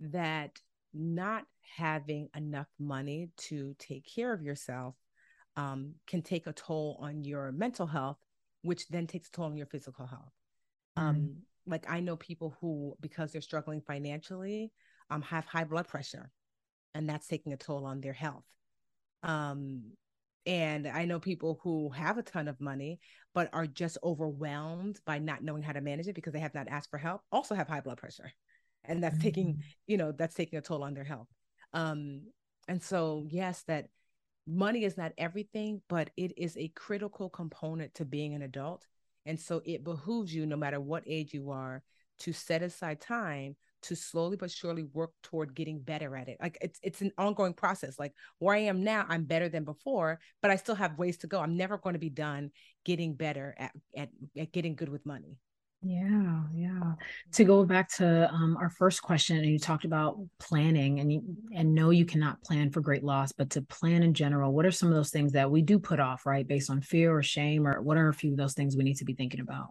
That not having enough money to take care of yourself um, can take a toll on your mental health which then takes a toll on your physical health. Mm-hmm. Um, like I know people who, because they're struggling financially, um, have high blood pressure, and that's taking a toll on their health. Um, and I know people who have a ton of money, but are just overwhelmed by not knowing how to manage it because they have not asked for help, also have high blood pressure. And that's mm-hmm. taking, you know, that's taking a toll on their health. Um, and so, yes, that money is not everything, but it is a critical component to being an adult. And so it behooves you, no matter what age you are, to set aside time to slowly but surely work toward getting better at it. Like it's it's an ongoing process. Like where I am now, I'm better than before, but I still have ways to go. I'm never going to be done getting better at, at, at getting good with money. Yeah, yeah. To go back to um, our first question, and you talked about planning, and you, and no, you cannot plan for great loss, but to plan in general, what are some of those things that we do put off, right, based on fear or shame, or what are a few of those things we need to be thinking about?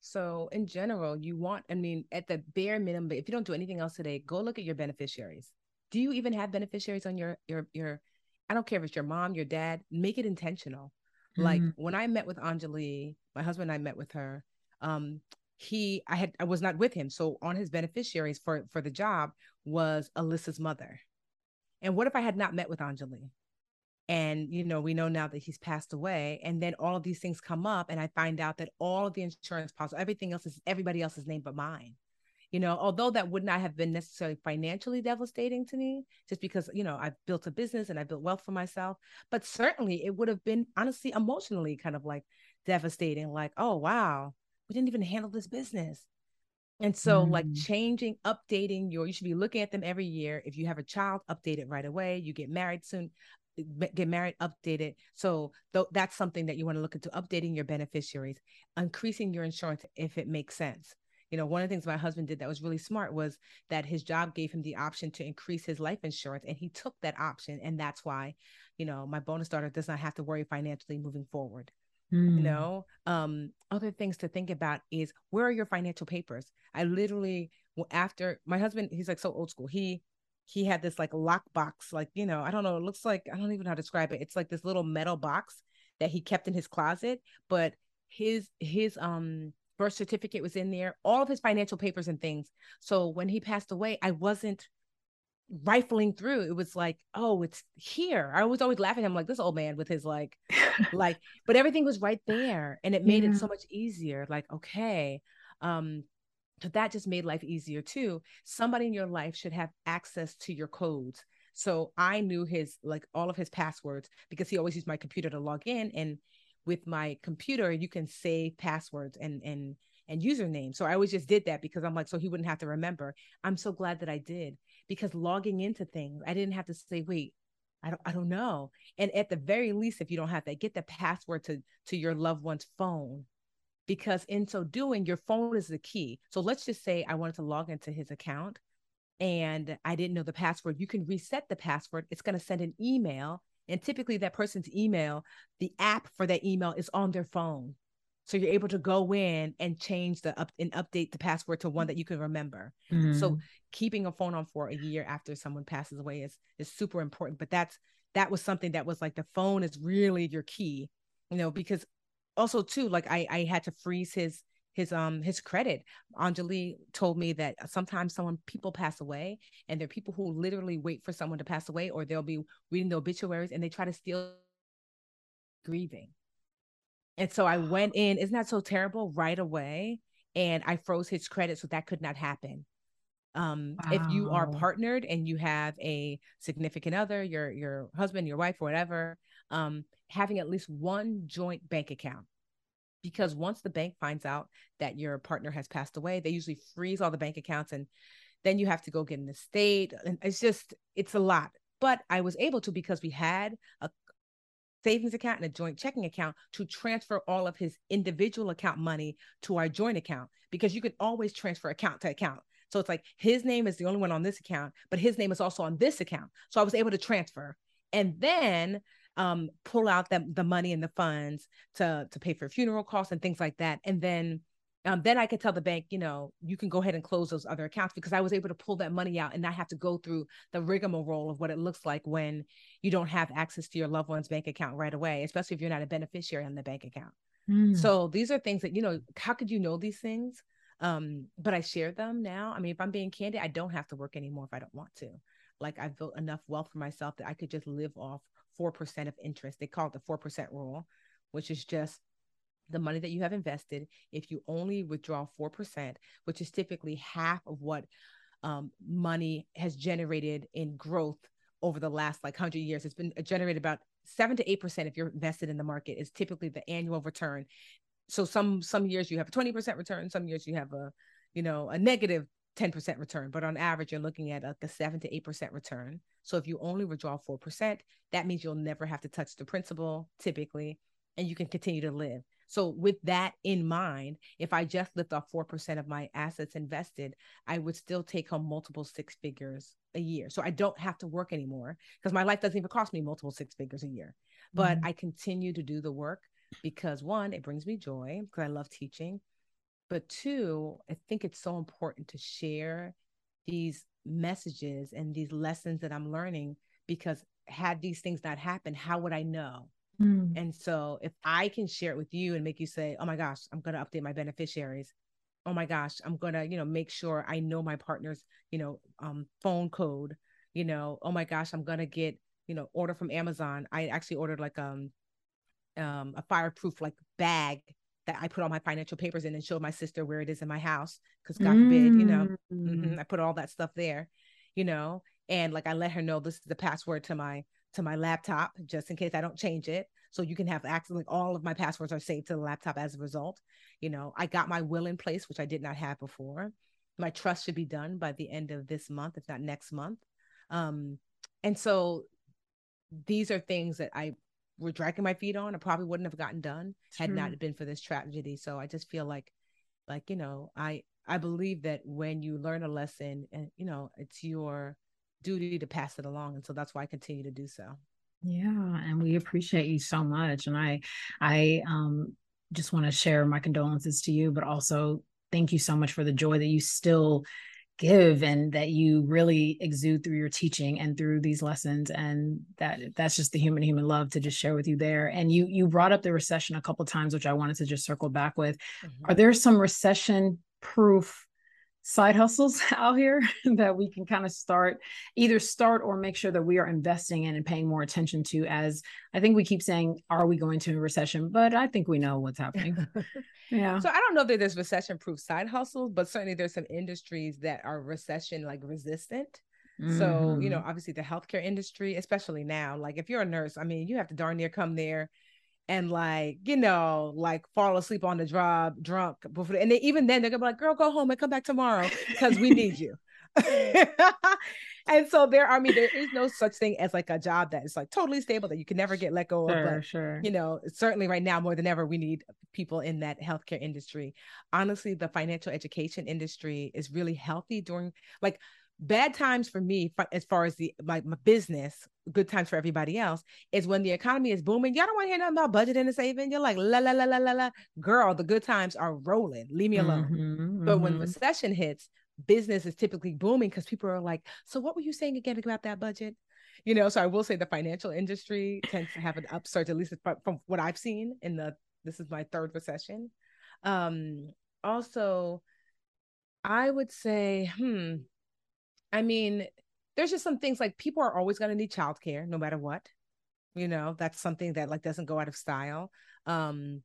So, in general, you want, I mean, at the bare minimum, but if you don't do anything else today, go look at your beneficiaries. Do you even have beneficiaries on your your your? I don't care if it's your mom, your dad. Make it intentional. Mm-hmm. Like when I met with Anjali, my husband and I met with her um he i had i was not with him so on his beneficiaries for for the job was alyssa's mother And what if I had not met with Anjali? And, you know, we know now that he's passed away. And then all of these things come up, and I find out that all of the insurance policy, everything else is everybody else's name but mine. You know, although that would not have been necessarily financially devastating to me, just because, you know, I've built a business and I built wealth for myself, but certainly it would have been honestly emotionally kind of like devastating. Like, oh, wow, we didn't even handle this business. And so, mm. like changing, updating your, you should be looking at them every year. If you have a child, update it right away. You get married soon, get married, update it. So th- that's something that you want to look into updating your beneficiaries, increasing your insurance if it makes sense. You know, one of the things my husband did that was really smart was that his job gave him the option to increase his life insurance, and he took that option. And that's why, you know, my bonus daughter does not have to worry financially moving forward. Mm. You know, um, other things to think about is where are your financial papers? I literally, after my husband, he's like so old school. He he had this like lock box, like, you know, I don't know, it looks like, I don't even know how to describe it. It's like this little metal box that he kept in his closet, but his, his, um, birth certificate was in there, all of his financial papers and things. So when he passed away, I wasn't rifling through. It was like, oh, it's here. I was always laughing at him like this old man with his like, (laughs) like, but everything was right there. And it made yeah. it so much easier. Like, okay. Um, so that just made life easier too. Somebody in your life should have access to your codes. So I knew his like all of his passwords because he always used my computer to log in. And with my computer, you can save passwords and and and usernames. So I always just did that because I'm like, so he wouldn't have to remember. I'm so glad that I did because logging into things, I didn't have to say, wait, I don't I don't know. And at the very least, if you don't have that, get the password to to your loved one's phone because in so doing, your phone is the key. So let's just say I wanted to log into his account and I didn't know the password. You can reset the password. It's going to send an email. And typically, that person's email, the app for that email is on their phone. So you're able to go in and change the up and update the password to one that you can remember. Mm-hmm. So keeping a phone on for a year after someone passes away is is super important. But that's that was something that was like the phone is really your key, you know, because also too like i i had to freeze his his um his credit anjali told me that sometimes someone people pass away and there are people who literally wait for someone to pass away or they'll be reading the obituaries and they try to steal grieving and so i went in isn't that so terrible? Right away and i froze his credit so that could not happen. Um wow. if you are partnered and you have a significant other your your husband your wife whatever um having at least one joint bank account because once the bank finds out that your partner has passed away they usually freeze all the bank accounts and then you have to go get an estate and it's just it's a lot. But i was able to because we had a savings account and a joint checking account to transfer all of his individual account money to our joint account because you can always transfer account to account so it's like his name is the only one on this account but his name is also on this account so i was able to transfer and then um, pull out the, the money and the funds to to pay for funeral costs and things like that. And then um, then I could tell the bank, you know, you can go ahead and close those other accounts because I was able to pull that money out and not have to go through the rigmarole of what it looks like when you don't have access to your loved one's bank account right away, especially if you're not a beneficiary on the bank account. Mm. So these are things that, you know, how could you know these things? Um, but I share them now. I mean, if I'm being candid, I don't have to work anymore if I don't want to. Like I've built enough wealth for myself that I could just live off 4% of interest. They call it the 4% rule, which is just the money that you have invested. If you only withdraw 4%, which is typically half of what um, money has generated in growth over the last like 100 years, it's been generated about 7 to 8% if you're invested in the market is typically the annual return. So some some years you have a 20% return, some years you have a you know a negative 10% return, but on average, you're looking at like a seven to 8% return. So if you only withdraw 4%, that means you'll never have to touch the principal typically, and you can continue to live. So with that in mind, if I just lift off 4% of my assets invested, I would still take home multiple six figures a year. So I don't have to work anymore because my life doesn't even cost me multiple six figures a year. But mm-hmm. I continue to do the work because one, it brings me joy because I love teaching. But two, I think it's so important to share these messages and these lessons that I'm learning because had these things not happened, how would I know? Mm. And so if I can share it with you and make you say, oh my gosh, I'm going to update my beneficiaries. Oh my gosh, I'm going to, you know, make sure I know my partner's, you know, um, phone code you know, oh my gosh, I'm gonna get, you know, order from Amazon. I actually ordered like um um a fireproof like bag that I put all my financial papers in and showed my sister where it is in my house. Cause God mm. forbid, you know, mm-hmm, Mm. I put all that stuff there, you know, and like I let her know this is the password to my to my laptop just in case I don't change it. So you can have access, like all of my passwords are saved to the laptop as a result. You know, I got my will in place, which I did not have before. My trust should be done by the end of this month, if not next month. Um, and so these are things that I were dragging my feet on. I probably wouldn't have gotten done had True. not been for this tragedy. So I just feel like, like you know, I I believe that when you learn a lesson, and you know, it's your duty to pass it along, and so that's why I continue to do so. Yeah, and we appreciate you so much. And I I um just want to share my condolences to you, but also thank you so much for the joy that you still give and that you really exude through your teaching and through these lessons and that that's just the human human love to just share with you there and you you brought up the recession a couple times which i wanted to just circle back with are there some recession proof side hustles (laughs) out here (laughs) that we can kind of start either start or make sure that we are investing in and paying more attention to as i think we keep saying are we going to a recession but i think we know what's happening (laughs) yeah So I don't know that there's recession proof side hustles, but certainly there's some industries that are recession like resistant. So, you know, Mhm. obviously the healthcare industry, especially now, like if you're a nurse, I mean, you have to darn near come there and like, you know, like fall asleep on the job drunk before, and they, even then they're gonna be like, girl, go home and come back tomorrow because we need you. (laughs) (laughs) and so there, I mean, there is no such thing as like a job that is like totally stable that you can never get let go of. Sure, But sure. you know, certainly right now more than ever, we need people in that healthcare industry. Honestly, the financial education industry is really healthy during like bad times for me as far as the my, my business good times for everybody else is when the economy is booming. Y'all don't want to hear nothing about budgeting and saving. You're like la la la la la la. Girl the good times are rolling. Leave me alone. Mhm, but when mhm. recession hits business is typically booming because people are like so what were you saying again about that budget? You know so i will say the financial industry tends to have an upsurge at least from, from what i've seen in the this is my third recession. Um also i would say hmm i mean there's just some things like people are always going to need childcare no matter what you know? That's something that like doesn't go out of style. Um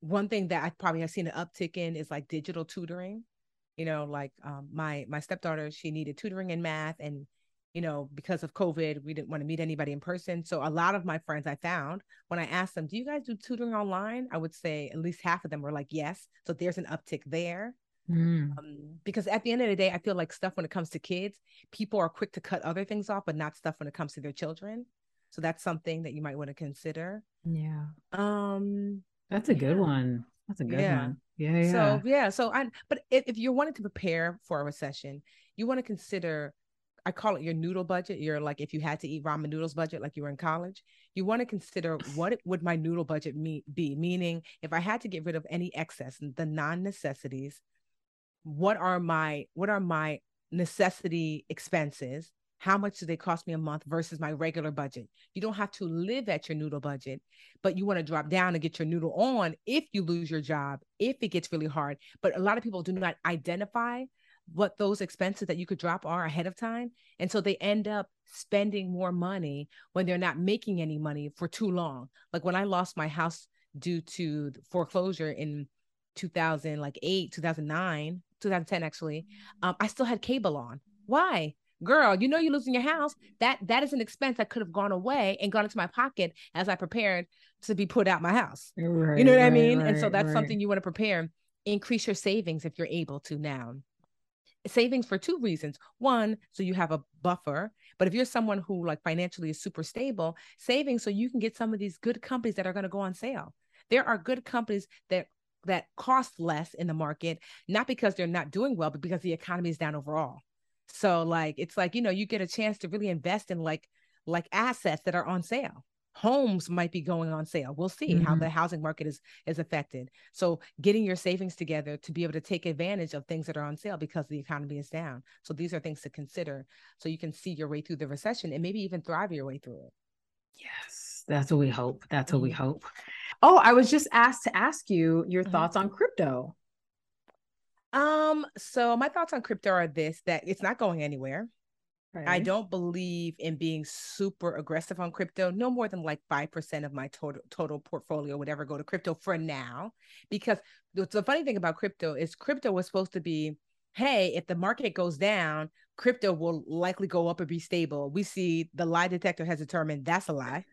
one thing that i probably have seen an uptick in is like digital tutoring you know? Like um, my my stepdaughter she needed tutoring in math and you know because of covid we didn't want to meet anybody in person. So a lot of my friends i found when i asked them do you guys do tutoring online? I would say at least half of them were like yes. So there's an uptick there Mm. um, because at the end of the day i feel like stuff when it comes to kids people are quick to cut other things off but not stuff when it comes to their children. So that's something that you might want to consider. Yeah. Um that's a good one. That's a good Yeah. one. Yeah yeah so yeah. so i but if, if you're wanting to prepare for a recession you want to consider i call it your noodle budget you're like if you had to eat ramen noodles budget like you were in college you want to consider what would my noodle budget me, be? Meaning if i had to get rid of any excess the non-necessities what are my what are my necessity expenses? How much do they cost me a month versus my regular budget? You don't have to live at your noodle budget but you want to drop down and get your noodle on if you lose your job if it gets really hard. But a lot of people do not identify what those expenses that you could drop are ahead of time. And so they end up spending more money when they're not making any money for too long. Like when i lost my house due to foreclosure in 2000 like 8 2009 2010 actually um, i still had cable on. Why? Girl you know you're losing your house. That that is an expense that could have gone away and gone into my pocket as i prepared to be put out my house. Right, you know what i right, mean? And so that's right. something you want to prepare. Increase your savings if you're able to now. Savings for two reasons. One so you have a buffer but if you're someone who like financially is super stable saving so you can get some of these good companies that are going to go on sale. There are good companies that that cost less in the market not because they're not doing well but because the economy is down overall so like it's like you know you get a chance to really invest in like like assets that are on sale homes might be going on sale we'll see how Mhm. the housing market is is affected so getting your savings together to be able to take advantage of things that are on sale because the economy is down so these are things to consider so you can see your way through the recession and maybe even thrive your way through it Yes, that's what we hope. That's what we Mhm. hope. Oh, I was just asked to ask you your Mhm. thoughts on crypto. Um, so my thoughts on crypto are this that it's not going anywhere. Okay. I don't believe in being super aggressive on crypto. No more than like 5% of my total total portfolio would ever go to crypto for now. Because the funny thing about crypto is crypto was supposed to be, hey, if the market goes down, crypto will likely go up and be stable. We see the lie detector has determined that's a lie.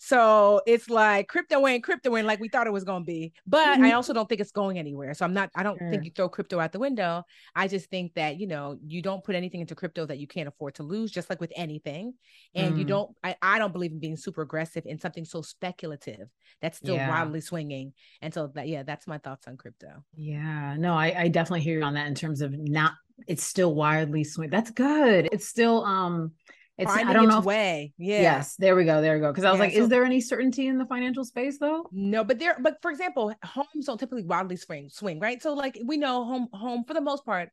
So it's like crypto ain't crypto ain't like we thought it was going to be. But mm-hmm. I also don't think it's going anywhere. So I'm not, I don't sure. think you throw crypto out the window. I just think that, you know, you don't put anything into crypto that you can't afford to lose, just like with anything. And mm. you don't, I, I don't believe in being super aggressive in something so speculative that's still yeah. wildly swinging. And so that, yeah, that's my thoughts on crypto. Yeah, no, I, I definitely hear you on that in terms of not, it's still wildly swinging. That's good. It's still, um, it's Finding I don't know if, way. Yeah. Yes, there we go. There we go. Because I was yeah, like, so, is there any certainty in the financial space though? No, but there. But for example, homes don't typically wildly swing, swing, right? So like we know home home for the most part,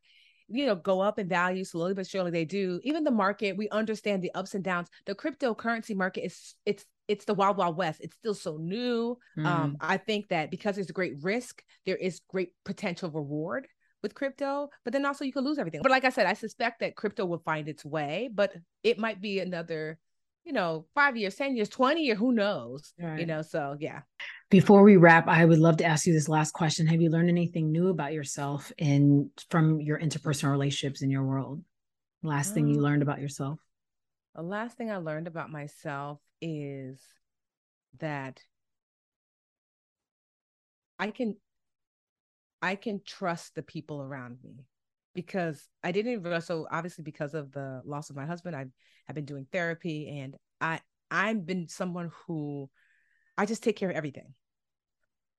you know, go up in value slowly but surely. They do. Even the market, we understand the ups and downs. The cryptocurrency market is it's it's the wild wild west. It's still so new. Mm. Um, I think that because there's a great risk, there is great potential reward with crypto, but then also you could lose everything. But like I said, I suspect that crypto will find its way, but it might be another, you know, five years, 10 years, 20 years, who knows? Right. You know, so yeah. Before we wrap, I would love to ask you this last question. Have you learned anything new about yourself in from your interpersonal relationships in your world? Last um, thing you um, learned about yourself? The last thing I learned about myself is that I can I can trust the people around me because I didn't so obviously because of the loss of my husband, I've I've been doing therapy and I I've been someone who I just take care of everything.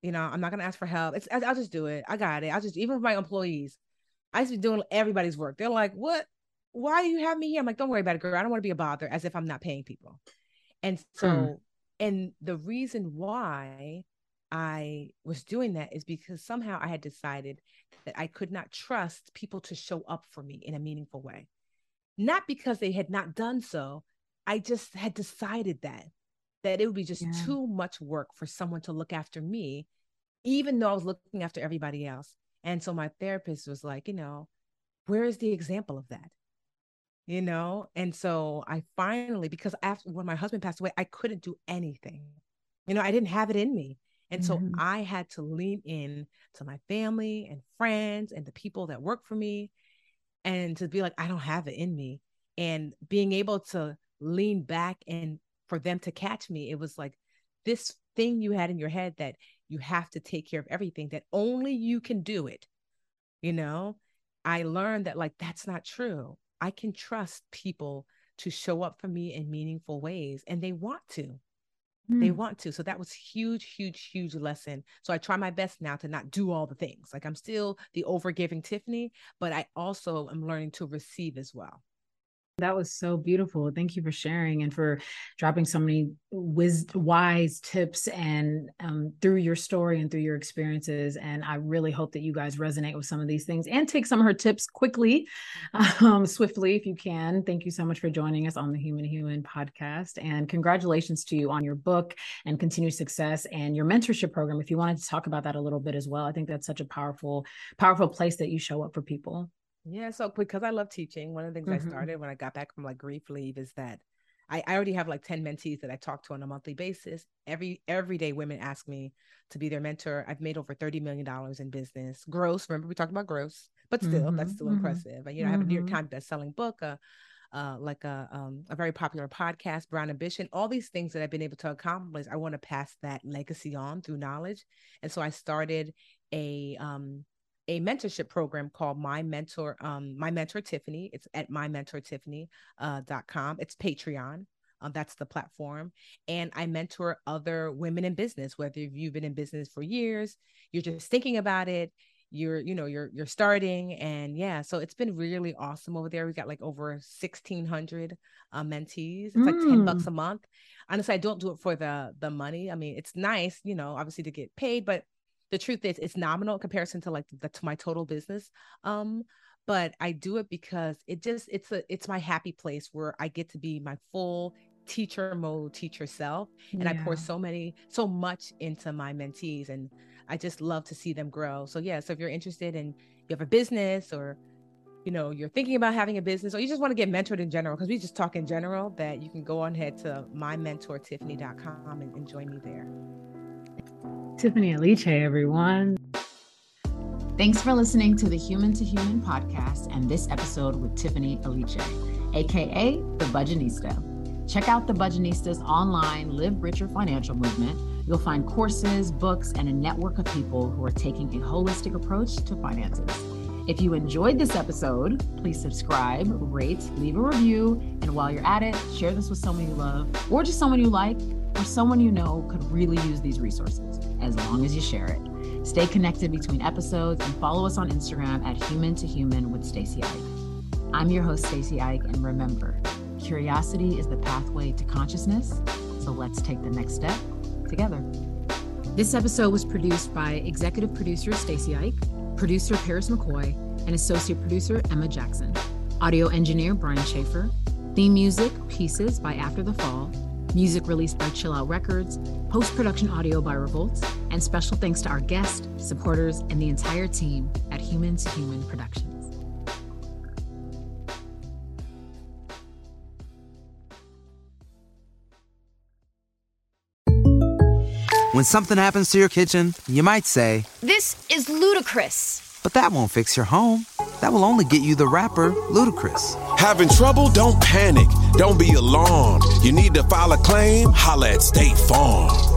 You know, I'm not gonna ask for help. It's I'll just do it. I got it. I just even with my employees, I used to be doing everybody's work. They're like, "What? Why do you have me here?" I'm like, "Don't worry about it, girl. I don't want to be a bother." As if I'm not paying people. And so, mm. and the reason why I was doing that is because somehow I had decided that I could not trust people to show up for me in a meaningful way. Not because they had not done so, I just had decided that that it would be just yeah. too much work for someone to look after me even though I was looking after everybody else. And so my therapist was like, you know, where is the example of that? You know, and so I finally, because after when my husband passed away, I couldn't do anything. You know, I didn't have it in me. And mm-hmm. so I had to lean in to my family and friends and the people that work for me and to be like, I don't have it in me. And being able to lean back and for them to catch me, it was like this thing you had in your head that you have to take care of everything, that only you can do it. You know, I learned that like that's not true. I can trust people to show up for me in meaningful ways and they want to they hmm. want to so that was huge huge huge lesson so i try my best now to not do all the things like i'm still the overgiving tiffany but i also am learning to receive as well that was so beautiful. Thank you for sharing and for dropping so many wis- wise tips and um, through your story and through your experiences. And I really hope that you guys resonate with some of these things and take some of her tips quickly, (laughs) um, swiftly, if you can. Thank you so much for joining us on the Human Human podcast. And congratulations to you on your book and continued success and your mentorship program. If you wanted to talk about that a little bit as well, I think that's such a powerful, powerful place that you show up for people. Yeah, so because I love teaching, one of the things mm-hmm. I started when I got back from like grief leave is that I, I already have like 10 mentees that I talk to on a monthly basis. Every every day women ask me to be their mentor. I've made over 30 million dollars in business. Gross, remember we talked about gross, but still mm-hmm. that's still mm-hmm. impressive. And you know, I have a New York mm-hmm. Times best-selling book, uh, uh, like a um, a very popular podcast, Brown Ambition, all these things that I've been able to accomplish. I want to pass that legacy on through knowledge. And so I started a um a mentorship program called My Mentor, um, My Mentor Tiffany. It's at mymentortiffany.com. Uh, it's Patreon. Um, that's the platform. And I mentor other women in business, whether you've been in business for years, you're just thinking about it, you're, you know, you're you're starting. And yeah, so it's been really awesome over there. We got like over 1600 uh, mentees. It's mm. like 10 bucks mm. a month. Honestly, I don't do it for the the money. I mean, it's nice, you know, obviously to get paid, but the truth is it's nominal in comparison to like the, to my total business um but i do it because it just it's a it's my happy place where i get to be my full teacher mode teacher self and yeah. i pour so many so much into my mentees and i just love to see them grow so yeah so if you're interested in you have a business or you know, you're thinking about having a business or you just want to get mentored in general, because we just talk in general, that you can go on ahead to mymentortiffany.com and, and join me there. Tiffany Aliche, everyone. Thanks for listening to the Human to Human podcast and this episode with Tiffany Aliche, aka the Budgetnista. Check out the Budgetnista's online Live Richer financial movement. You'll find courses, books, and a network of people who are taking a holistic approach to finances. If you enjoyed this episode, please subscribe, rate, leave a review, and while you're at it, share this with someone you love, or just someone you like, or someone you know could really use these resources, as long as you share it. Stay connected between episodes and follow us on Instagram at Human to Human with Stacy Ike. I'm your host, Stacy Ike, and remember, curiosity is the pathway to consciousness, so let's take the next step together. This episode was produced by executive producer Stacy Ike producer Paris McCoy, and associate producer Emma Jackson. Audio engineer Brian Schaefer. Theme music Pieces by After the Fall. Music released by Chill Out Records. Post production audio by Revolt. And special thanks to our guests, supporters, and the entire team at Human to Human Productions. When something happens to your kitchen, you might say, This is ludicrous. But that won't fix your home. That will only get you the rapper, Ludacris. Having trouble? Don't panic. Don't be alarmed. You need to file a claim? Holla at State Farm.